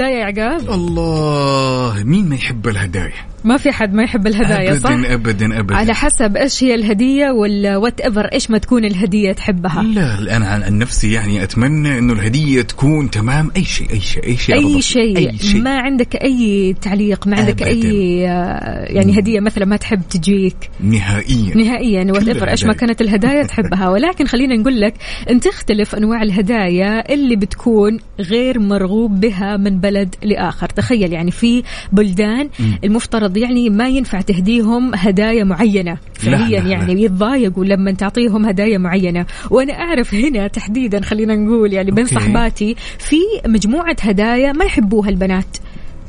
تحب الهدايا يا عقاب؟ الله مين ما يحب الهدايا ما في حد ما يحب الهدايا صح؟ ابدا ابدا ابدا. على حسب إيش هي الهدية ولا whatever إيش ما تكون الهدية تحبها. لا أنا عن نفسي يعني أتمنى إنه الهدية تكون تمام أي شيء أي شيء أي شيء أي. شيء. شيء. ما عندك أي تعليق ما عندك أبداً. اي آه، يعني هدية مثلا ما تحب تجيك. نهائيا. نهائيا whatever إيش ما. كانت الهدايا تحبها. [LAUGHS] ولكن خلينا نقول لك إن تختلف أنواع الهدايا اللي بتكون غير مرغوب بها من بلد لآخر. تخيل يعني في بلدان المفترض يعني ما ينفع تهديهم هدايا معينة فعليا. يعني يتضايقوا لما تعطيهم هدايا معينة. وأنا أعرف هنا تحديدا خلينا نقول يعني بين أوكي. صحباتي في مجموعة هدايا ما يحبوها البنات.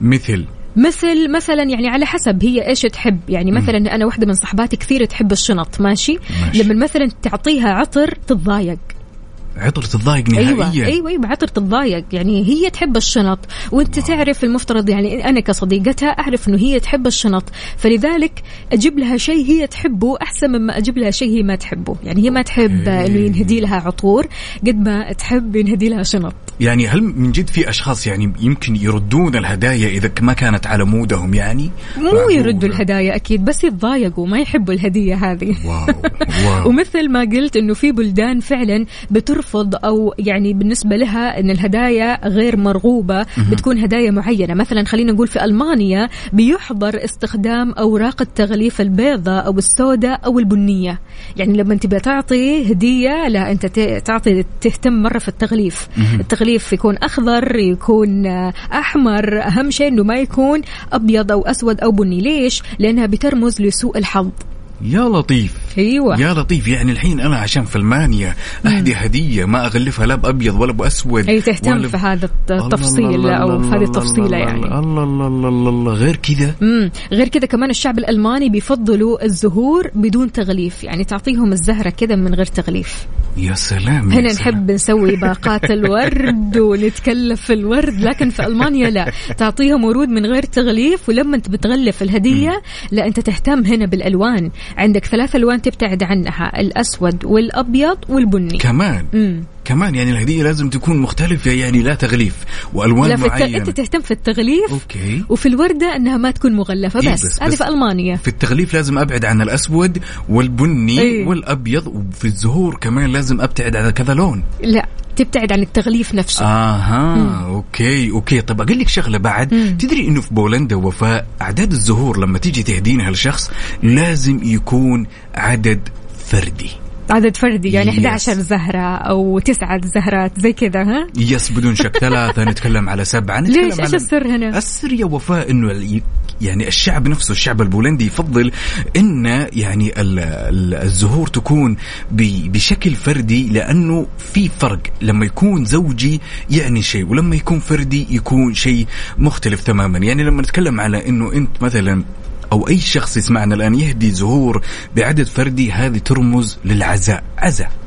مثل؟ مثل مثلا يعني على حسب هي إيش تحب. يعني مثلا أنا واحدة من صحباتي كثير تحب الشنط ماشي, ماشي. لما مثلا تعطيها عطر تتضايق. عطر تتضايق أيوه نهائيا. أيوه أيوه عطر تتضايق يعني هي تحب الشنط وأنت تعرف المفترض يعني أنا كصديقتها أعرف إنه هي تحب الشنط. فلذلك أجيب لها شيء هي تحبه أحسن مما أجيب لها شيء هي ما تحبه. يعني هي ما تحب. إنه ينهدي لها عطور قد ما تحب ينهدي لها شنط. يعني هل من جد في أشخاص يعني يمكن يردون الهدايا إذا ما كانت على مودهم يعني؟ مو. يردوا الهدايا أكيد بس يتضايقوا ما يحبوا الهدية هذه. واو [LAUGHS] واو. ومثل ما قلت إنه في بلدان فعلا بترفض أو يعني بالنسبة لها إن الهدايا غير مرغوبة بتكون هدايا معينة. مثلا خلينا نقول في ألمانيا بيحظر استخدام أوراق التغليف البيضاء أو السوداء أو البنية. يعني لما تبى تعطي هدية لا أنت تعطي تهتم مرة في التغليف. التغليف يكون أخضر يكون آه، أحمر. أهم شيء إنه ما يكون أبيض أو أسود أو بني. ليش؟ لأنها بترمز لسوء الحظ. يا لطيف. أيوه. يا لطيف يعني الحين أنا عشان في ألمانيا أهدي هدية ما أغلفها لا بأبيض ولا بأسود. أي تهتم ولا في هذا التفصيل أو في هذه التفصيلة يعني. الله الله الله الله الله غير كذا؟ امم غير كذا كمان الشعب الألماني بيفضلوا الزهور بدون تغليف يعني تعطيهم الزهرة كذا من غير تغليف. يا سلام يا هنا سلام. نحب نسوي باقات الورد ونتكلف في الورد لكن في ألمانيا لا. تعطيهم ورود من غير تغليف ولما أنت بتغلف الهدية لا أنت تهتم هنا بالألوان. عندك ثلاث ألوان تبتعد عنها الأسود والأبيض والبني. كمان. امم كمان يعني الهدية لازم تكون مختلفة يعني لا تغليف وألوان لا الت... معينة. أنت تهتم في التغليف أوكي. وفي الوردة إنها ما تكون مغلفة إيه بس, بس- هذه بس- في ألمانيا. في التغليف لازم أبعد عن الأسود والبني إيه. والأبيض وفي الزهور كمان لازم أبتعد عن كذا لون لا تبتعد عن التغليف نفسه. آها okay okay. طب أقول لك شغلة بعد. مم. تدري إنه في بولندا وفاء أعداد الزهور لما تيجي تهدينها لشخص لازم يكون عدد فردي. عدد فردي يعني Yes. 11 زهرة أو تسعة زهرات زي كذا ها؟ yes بدون شك. ثلاثة [LAUGHS] نتكلم على سبعة. نتكلم ليش؟ إيش على السر هنا؟ السر يا وفاء إنه يعني الشعب نفسه الشعب البولندي يفضل إن يعني ال- ال- الزهور تكون بشكل فردي لأنه في فرق. لما يكون زوجي يعني شيء ولما يكون فردي يكون شيء مختلف تماما. يعني لما نتكلم على إنه أنت مثلا أو أي شخص يسمعنا الآن يهدي زهور بعدد فردي هذه ترمز للعزاء عزاء.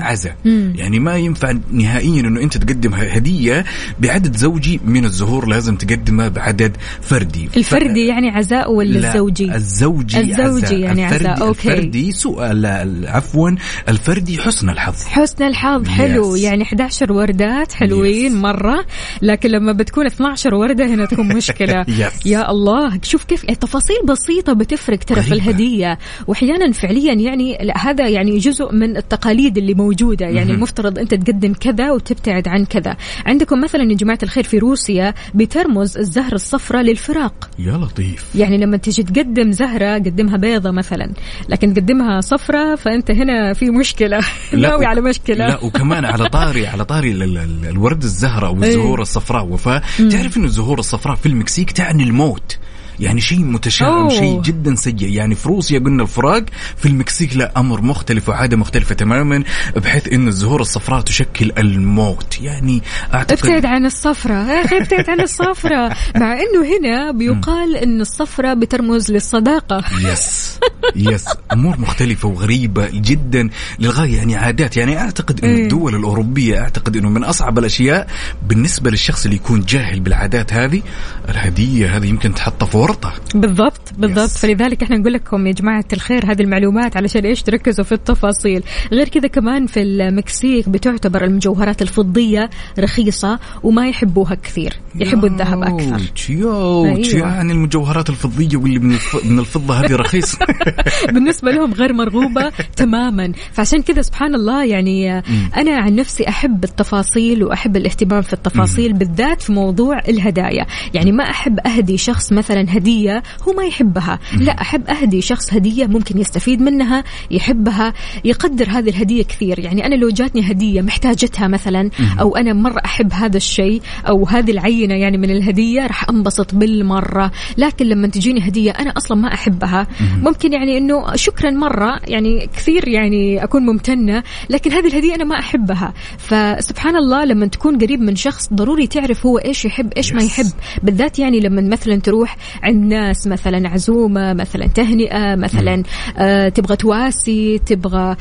عزاء. يعني ما ينفع نهائيا إنه أنت تقدم هدية بعدد زوجي من الزهور لازم تقدمها بعدد فردي الفردي يعني عزاء ولا لا، الزوجي؟ الزوجي الزوجي عزاء. يعني الفردي عزاء، أوكي. الفردي سوء لا، ال- عفوا الفردي حسن الحظ حسن الحظ حلو Yes. يعني 11 وردات حلوين Yes. مرة لكن لما بتكون 12 وردة هنا تكون مشكلة [LAUGHS] Yes. يا الله شوف كيف تفاصيل بسيطة بتفرق ترى في غريبة. الهدية وأحيانا فعليا يعني هذا يعني جزء من التقاليد اللي موجودة. يعني مهم. المفترض أنت تقدم كذا وتبتعد عن كذا. عندكم مثلا يا جماعة الخير في روسيا بترمز الزهرة الصفراء للفراق. يا لطيف. يعني لما تيجي تقدم زهرة قدمها بيضة مثلا لكن تقدمها صفرة فأنت هنا في مشكلة. ناوي على مشكلة. لا وكمان على طاري على طاري ال- ال- ال- الورد الزهراء أو إيه. الزهور الصفراء. وفاء تعرف إنه الزهور الصفراء في المكسيك تعني الموت. يعني شيء متشائم. شيء جدا سيء. يعني في روسيا قلنا الفراق في المكسيك لا أمر مختلف وعادة مختلفة تماما بحيث إن الزهور الصفراء تشكل الموت. يعني أعتقد ابتعد عن الصفرة. يا أخي ابتعد عن الصفرة. [LAUGHS] مع أنه هنا بيقال أن الصفرة بترمز للصداقة. يس يس أمور مختلفة وغريبة جدا للغاية. يعني عادات. يعني أعتقد انه إيه. الدول الأوروبية أعتقد إنه من أصعب الأشياء بالنسبة للشخص اللي يكون جاهل بالعادات هذه الهدية هذه يمكن تحطها في ورطه بالضبط بالضبط. Yes. فلذلك إحنا نقول لكم يا جماعة الخير هذه المعلومات علشان إيش تركزوا في التفاصيل. غير كذا كمان في المكسيك بتعتبر المجوهرات الفضية رخيصة وما يحبوها كثير يحبوا الذهب أكثر. يوتش أيوة. يعني المجوهرات الفضية واللي من. من الفضة هذه رخيص [LAUGHS] بالنسبة لهم غير مرغوبة تماما. فعشان كذا سبحان الله يعني أنا عن نفسي أحب التفاصيل وأحب الاهتمام في التفاصيل بالذات في موضوع الهدايا. يعني ما أحب أهدي شخص مثلا هدية هو ما يحبها. لا أحب أهدي شخص هدية ممكن يستفيد منها يحبها يقدر هذه الهدية كثير. يعني أنا لو جاتني هدية محتاجتها مثلا أو أنا مرة أحب هذا الشيء أو هذه العينة يعني من الهدية راح أنبسط بالمرة. لكن لما تجيني هدية أنا أصلا ما أحبها. ممكن يعني إنه شكرا مرة يعني كثير يعني أكون ممتنة لكن هذه الهدية أنا ما أحبها. فسبحان الله لما تكون قريب من شخص ضروري تعرف هو إيش يحب إيش ما. يحب. بالذات يعني لما مثلا تروح عند ناس مثلا عزومة مثلا تهنئة مثلا آه تبغى تواسي تبغى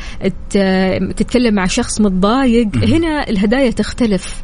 تتكلم مع شخص متضايق. هنا الهدايا تختلف.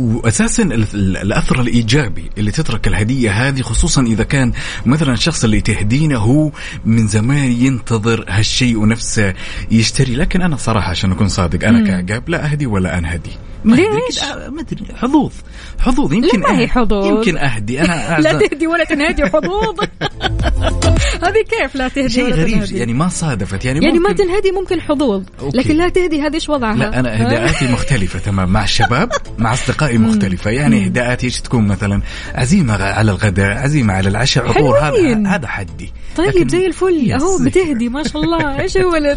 واساسا ال- ال- الأثر الإيجابي اللي تترك الهدية هذه خصوصا إذا كان مثلا الشخص اللي تهدينه هو من زمان ينتظر هالشيء ونفسه يشتري. لكن أنا صراحة عشان أكون صادق أنا كعقاب لا أهدي ولا أنهدي. ليش؟ ما أدري حظوظ حظوظ. يمكن ما هي حظوظ. يمكن أهدي. أنا [LAUGHS] لا تهدي ولا تنهدي حظوظ. [LAUGHS] هذه كيف لا تهدي شيء غريب تنهدي؟ يعني ما صادفت. يعني يعني ما ممكن تنهدي ممكن حظوظ. لكن لا تهدي هذه إيش وضعها؟ لا أنا ها؟ هداءاتي مختلفة تمام مع الشباب مع أصدقائي [LAUGHS] مختلفة. يعني هداءاتي إيش تكون مثلا؟ عزيمة على الغداء عزيمة على العشاء حلوين. هذا هذا حدي. طيب زي الفل. اهو بتهدي ما شاء الله. إيش هو اللي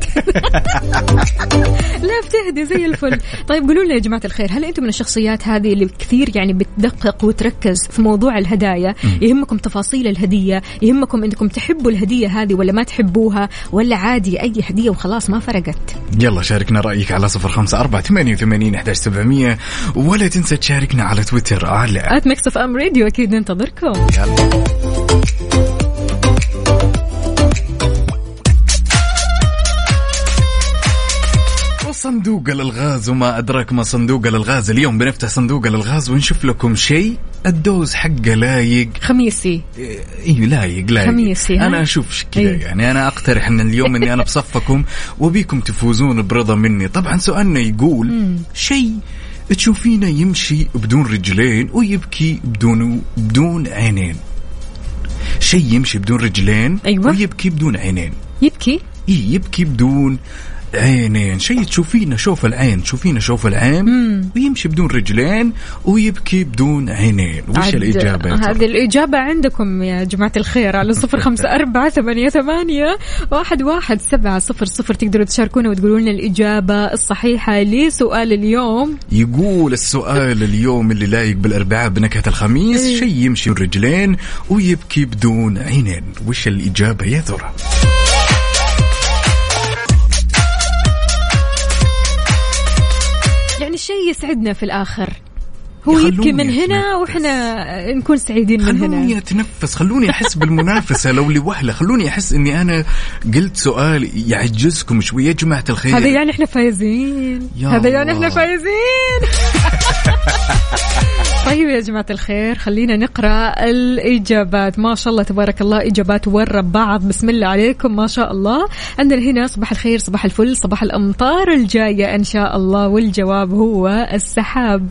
لا بتهدي زي الفل. طيب قولوا لنا يا جماعة الخير. هل أنتم من الشخصيات هذه اللي كثير يعني بتدقق وتركز في موضوع الهدايا؟ يهمكم تفاصيل الهدية؟ يهمكم أنكم تحبوا الهدية هذه ولا ما تحبوها؟ ولا عادي أي هدية وخلاص ما فرقت؟ يلا شاركنا رأيك على صفر خمسة أربعة ثمانية وثمانين أحداش سبعمية ولا تنسى تشاركنا على تويتر على at Mix FM Radio أكيد ننتظركم. وصندوق الالغاز وما أدراك ما صندوق الالغاز. اليوم بنفتح صندوق الالغاز ونشوف لكم شيء. الدوز حقه لايق. خميسي. اي لايق لايق. خميسي،؟ أنا أشوف كذا إيه. يعني. أنا أقترح إن اليوم إني أنا بصفكم [LAUGHS] وبيكم تفوزون برضا مني. طبعا سؤالنا يقول شيء تشوفينه يمشي بدون رجلين ويبكي بدون بدون عينين. شيء يمشي بدون رجلين أيوة. ويبكي بدون عينين. يبكي؟ اي يبكي بدون عينين شيء تشوفينه شوف العين تشوفينه شوف العين ويمشي بدون رجلين ويبكي بدون عينين. وش الإجابة؟ هذه الإجابة عندكم يا جماعة الخير على صفر خمسة أربعة ثمانية, ثمانية واحد, واحد سبعة صفر صفر تقدروا تشاركونا وتقولوا لنا الإجابة الصحيحة لسؤال اليوم. يقول السؤال اليوم اللي لايق بالاربعاء بنكهة الخميس إيه. شيء يمشي برجلين ويبكي بدون عينين. وش الإجابة يا ترى يعني شيء يسعدنا في الآخر. هو خلوني يبكي من هنا. وإحنا نكون سعيدين من خلوني هنا أتنفس خلوني أحس بالمنافسة. لو لوهلة خلوني أحس إني أنا قلت سؤال يعجزكم شوي. يا جماعة الخير. هذا يعني إحنا فايزين. هذا يعني. إحنا فايزين. [LAUGHS] طيب يا جماعة الخير خلينا نقرأ الإجابات. ما شاء الله تبارك الله إجابات ورا بعض. بسم الله عليكم ما شاء الله. عندنا هنا صباح الخير صباح الفل صباح الأمطار الجاية إن شاء الله. والجواب هو السحاب.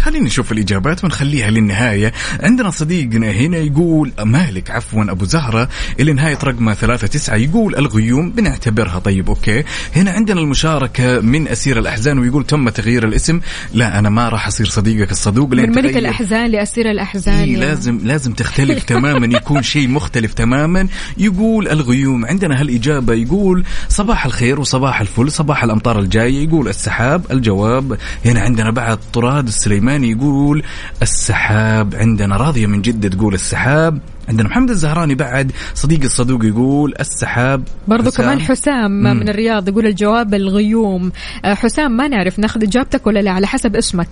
خلينا نشوف الإجابات ونخليها للنهاية. عندنا صديقنا هنا يقول مالك عفوا أبو زهرة إلى نهاية رقمه ثلاثة تسعة يقول الغيوم بنعتبرها. طيب أوكي. هنا عندنا المشاركة من أسير الأحزان ويقول تم تغيير الاسم. لا أنا ما راح أصير صديقك الصدوق. الاسلوب لين من ملك تغير. الأحزان لأسير الأحزان إيه يعني. لازم لازم تختلف تماما يكون شيء مختلف تماما يقول الغيوم عندنا هالإجابة يقول صباح الخير وصباح الفل صباح الأمطار الجاية يقول السحاب الجواب هنا عندنا بعد طراد السليماني يقول السحاب عندنا راضية من جدة تقول السحاب عندنا محمد الزهراني بعد صديق الصدوق يقول السحاب برضو حسام. كمان حسام مم. من الرياض يقول الجواب الغيوم آه، حسام ما نعرف ناخذ إجابتك ولا لا على حسب اسمك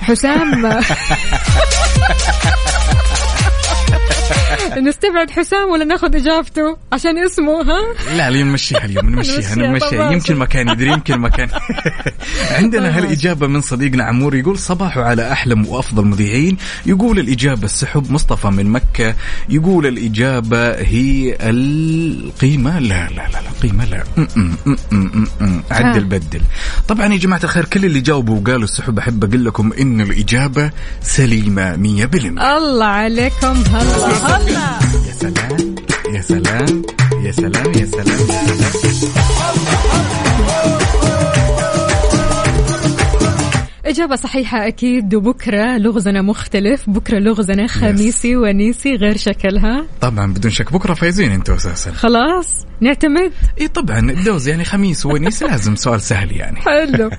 حسام. [LAUGHS] نستبعد حسام ولا ناخذ إجابته عشان اسمه ها؟ لا لا نمشيها اليوم [LAUGHS] نمشيها نمشيها،. يمكن مكان يدري يمكن مكان. [LAUGHS] عندنا طبعا. هالإجابة من صديقنا عمور يقول صباح على أحلم وأفضل مذيعين. يقول الإجابة السحب مصطفى من مكة. يقول الإجابة هي القيمة. لا لا لا لا قيمة لا. م- م- م-. عدل. بدل. طبعا يا جماعة الخير كل اللي جاوبوا وقالوا السحب أحب أقول لكم الإجابة سليمة مية بالمية. الله عليكم هلا هلا. يا سلام يا سلام يا سلام يا سلام يا سلام. إجابة صحيحة أكيد وبكرة لغزنا مختلف بكرة لغزنا خميسي ونيسي غير شكلها. طبعا بدون شك بكرة فايزين أنتوا أساسا. خلاص نعتمد. إي طبعا الدوز يعني خميس ونيس لازم سؤال سهل يعني. حلو. [LAUGHS]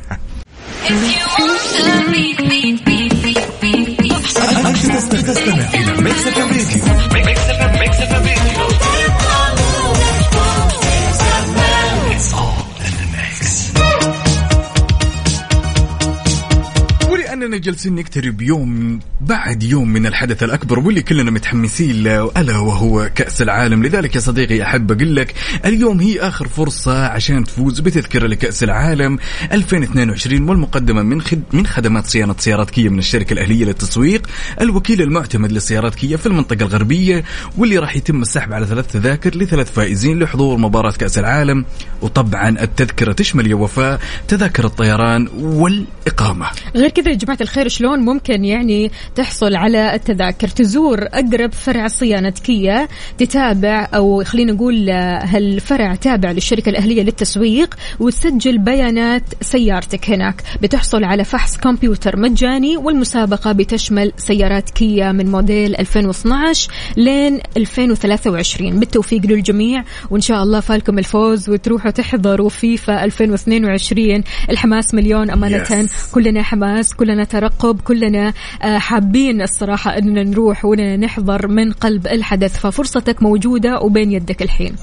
ولاننا جالسين نقترب يوم بعد يوم من الحدث الأكبر واللي كلنا متحمسين له ألا وهو كأس العالم. لذلك يا صديقي أحب أقول لك اليوم هي آخر فرصة عشان تفوز بتذكرة لكأس العالم 2022 والمقدمة من خد من خدمات صيانة سيارات كيا من الشركة الأهلية للتسويق الوكيل المعتمد لسيارات كيا في المنطقة الغربية واللي راح يتم السحب على ثلاث تذاكر لثلاث فائزين لحضور مباراة كأس العالم. وطبعا التذكرة تشمل يا وفاء تذاكر الطيران والإقامة. غير كذا جماعة الخير شلون ممكن يعني تحصل على التذاكر؟ تزور أقرب فرع صيانة كيا تتابع أو خلينا نقول هالفرع تابع للشركة الأهلية للتسويق وتسجل بيانات سيارتك هناك. بتحصل على فحص كمبيوتر مجاني والمسابقة بتشمل سيارات كيا من موديل 2012 لين 2023 بالتوفيق للجميع وإن شاء الله فالكم الفوز وتروحوا تحضروا فيفا 2022 الحماس مليون أمانة. Yes. كلنا حماس كلنا ترقب كلنا آه، حابين الصراحة أننا نروح ونحضر من قلب الحدث ففرصتك موجودة وبين يدك الحين.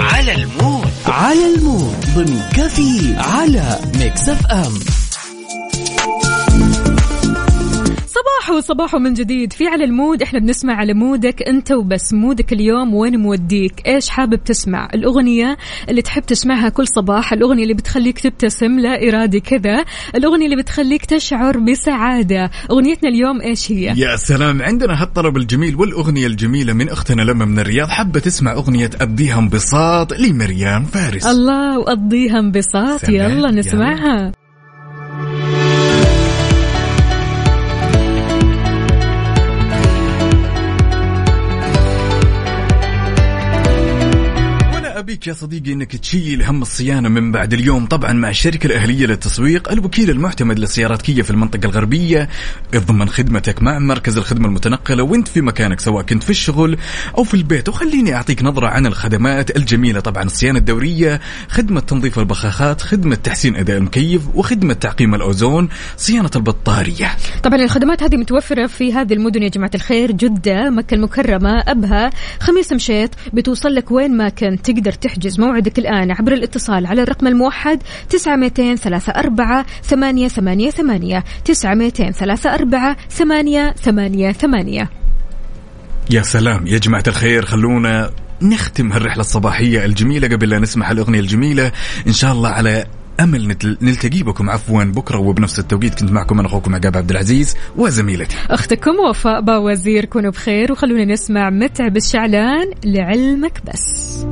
على ال mood. على ال mood. ضمن كافيين على Mix F M. صباح وصباح من جديد. في على ال mood إحنا بنسمع على مودك أنت وبس. mood ك اليوم وين موديك؟ إيش حابب تسمع؟ الأغنية اللي تحب تسمعها كل صباح الأغنية اللي بتخليك تبتسم لا ارادي كذا. الأغنية اللي بتخليك تشعر بسعادة. أغنيتنا اليوم إيش هي؟ يا سلام. عندنا هالطلب الجميل والأغنية الجميلة من أختنا لما من الرياض. حابة تسمع أغنية أبديها انبساط لمريان فارس. الله وقضيها انبساط. يلا يلا. نسمعها. ولا أبيك يا صديقي أنك تشيل هم الصيانة من بعد اليوم. طبعا مع الشركة الأهلية للتسويق الوكيل المعتمد لسيارات كيا في المنطقة الغربية يضمن خدمتك مع مركز الخدمة المتنقلة وانت في مكانك سواء كنت في الشغل أو في البيت. وخليني أعطيك نظرة عن الخدمات الجميلة. طبعا الصيانة الدورية خدمة تنظيف البخاخات خدمة تحسين أداء المكيف وخدمة تعقيم الأوزون صيانة البطارية. طبعا الخدمات هذه متوفرة في هذه المدن يا جماعة الخير جدة مكة المكرمة أبها خميس مشيط بتوصل لك وين ما كنت تقدر تحجز. موعدك الآن عبر الاتصال على الرقم الموحد تسعة ميتين ثلاثة أربعة ثمانية ثمانية ثمانية تسعة ميتين ثلاثة أربعة ثمانية ثمانية ثمانية. يا سلام يا جماعة الخير خلونا نختم هالرحلة الصباحية الجميلة قبل لا نسمع الأغنية الجميلة. إن شاء الله على أمل نتل... نلتقي بكم عفوا بكرة وبنفس التوقيت. كنت معكم أنا أخوكم عقاب عبد العزيز وزميلتي. أختكم وفاء باوزير كونوا بخير وخلونا نسمع متعب الشعلان لعلمك بس.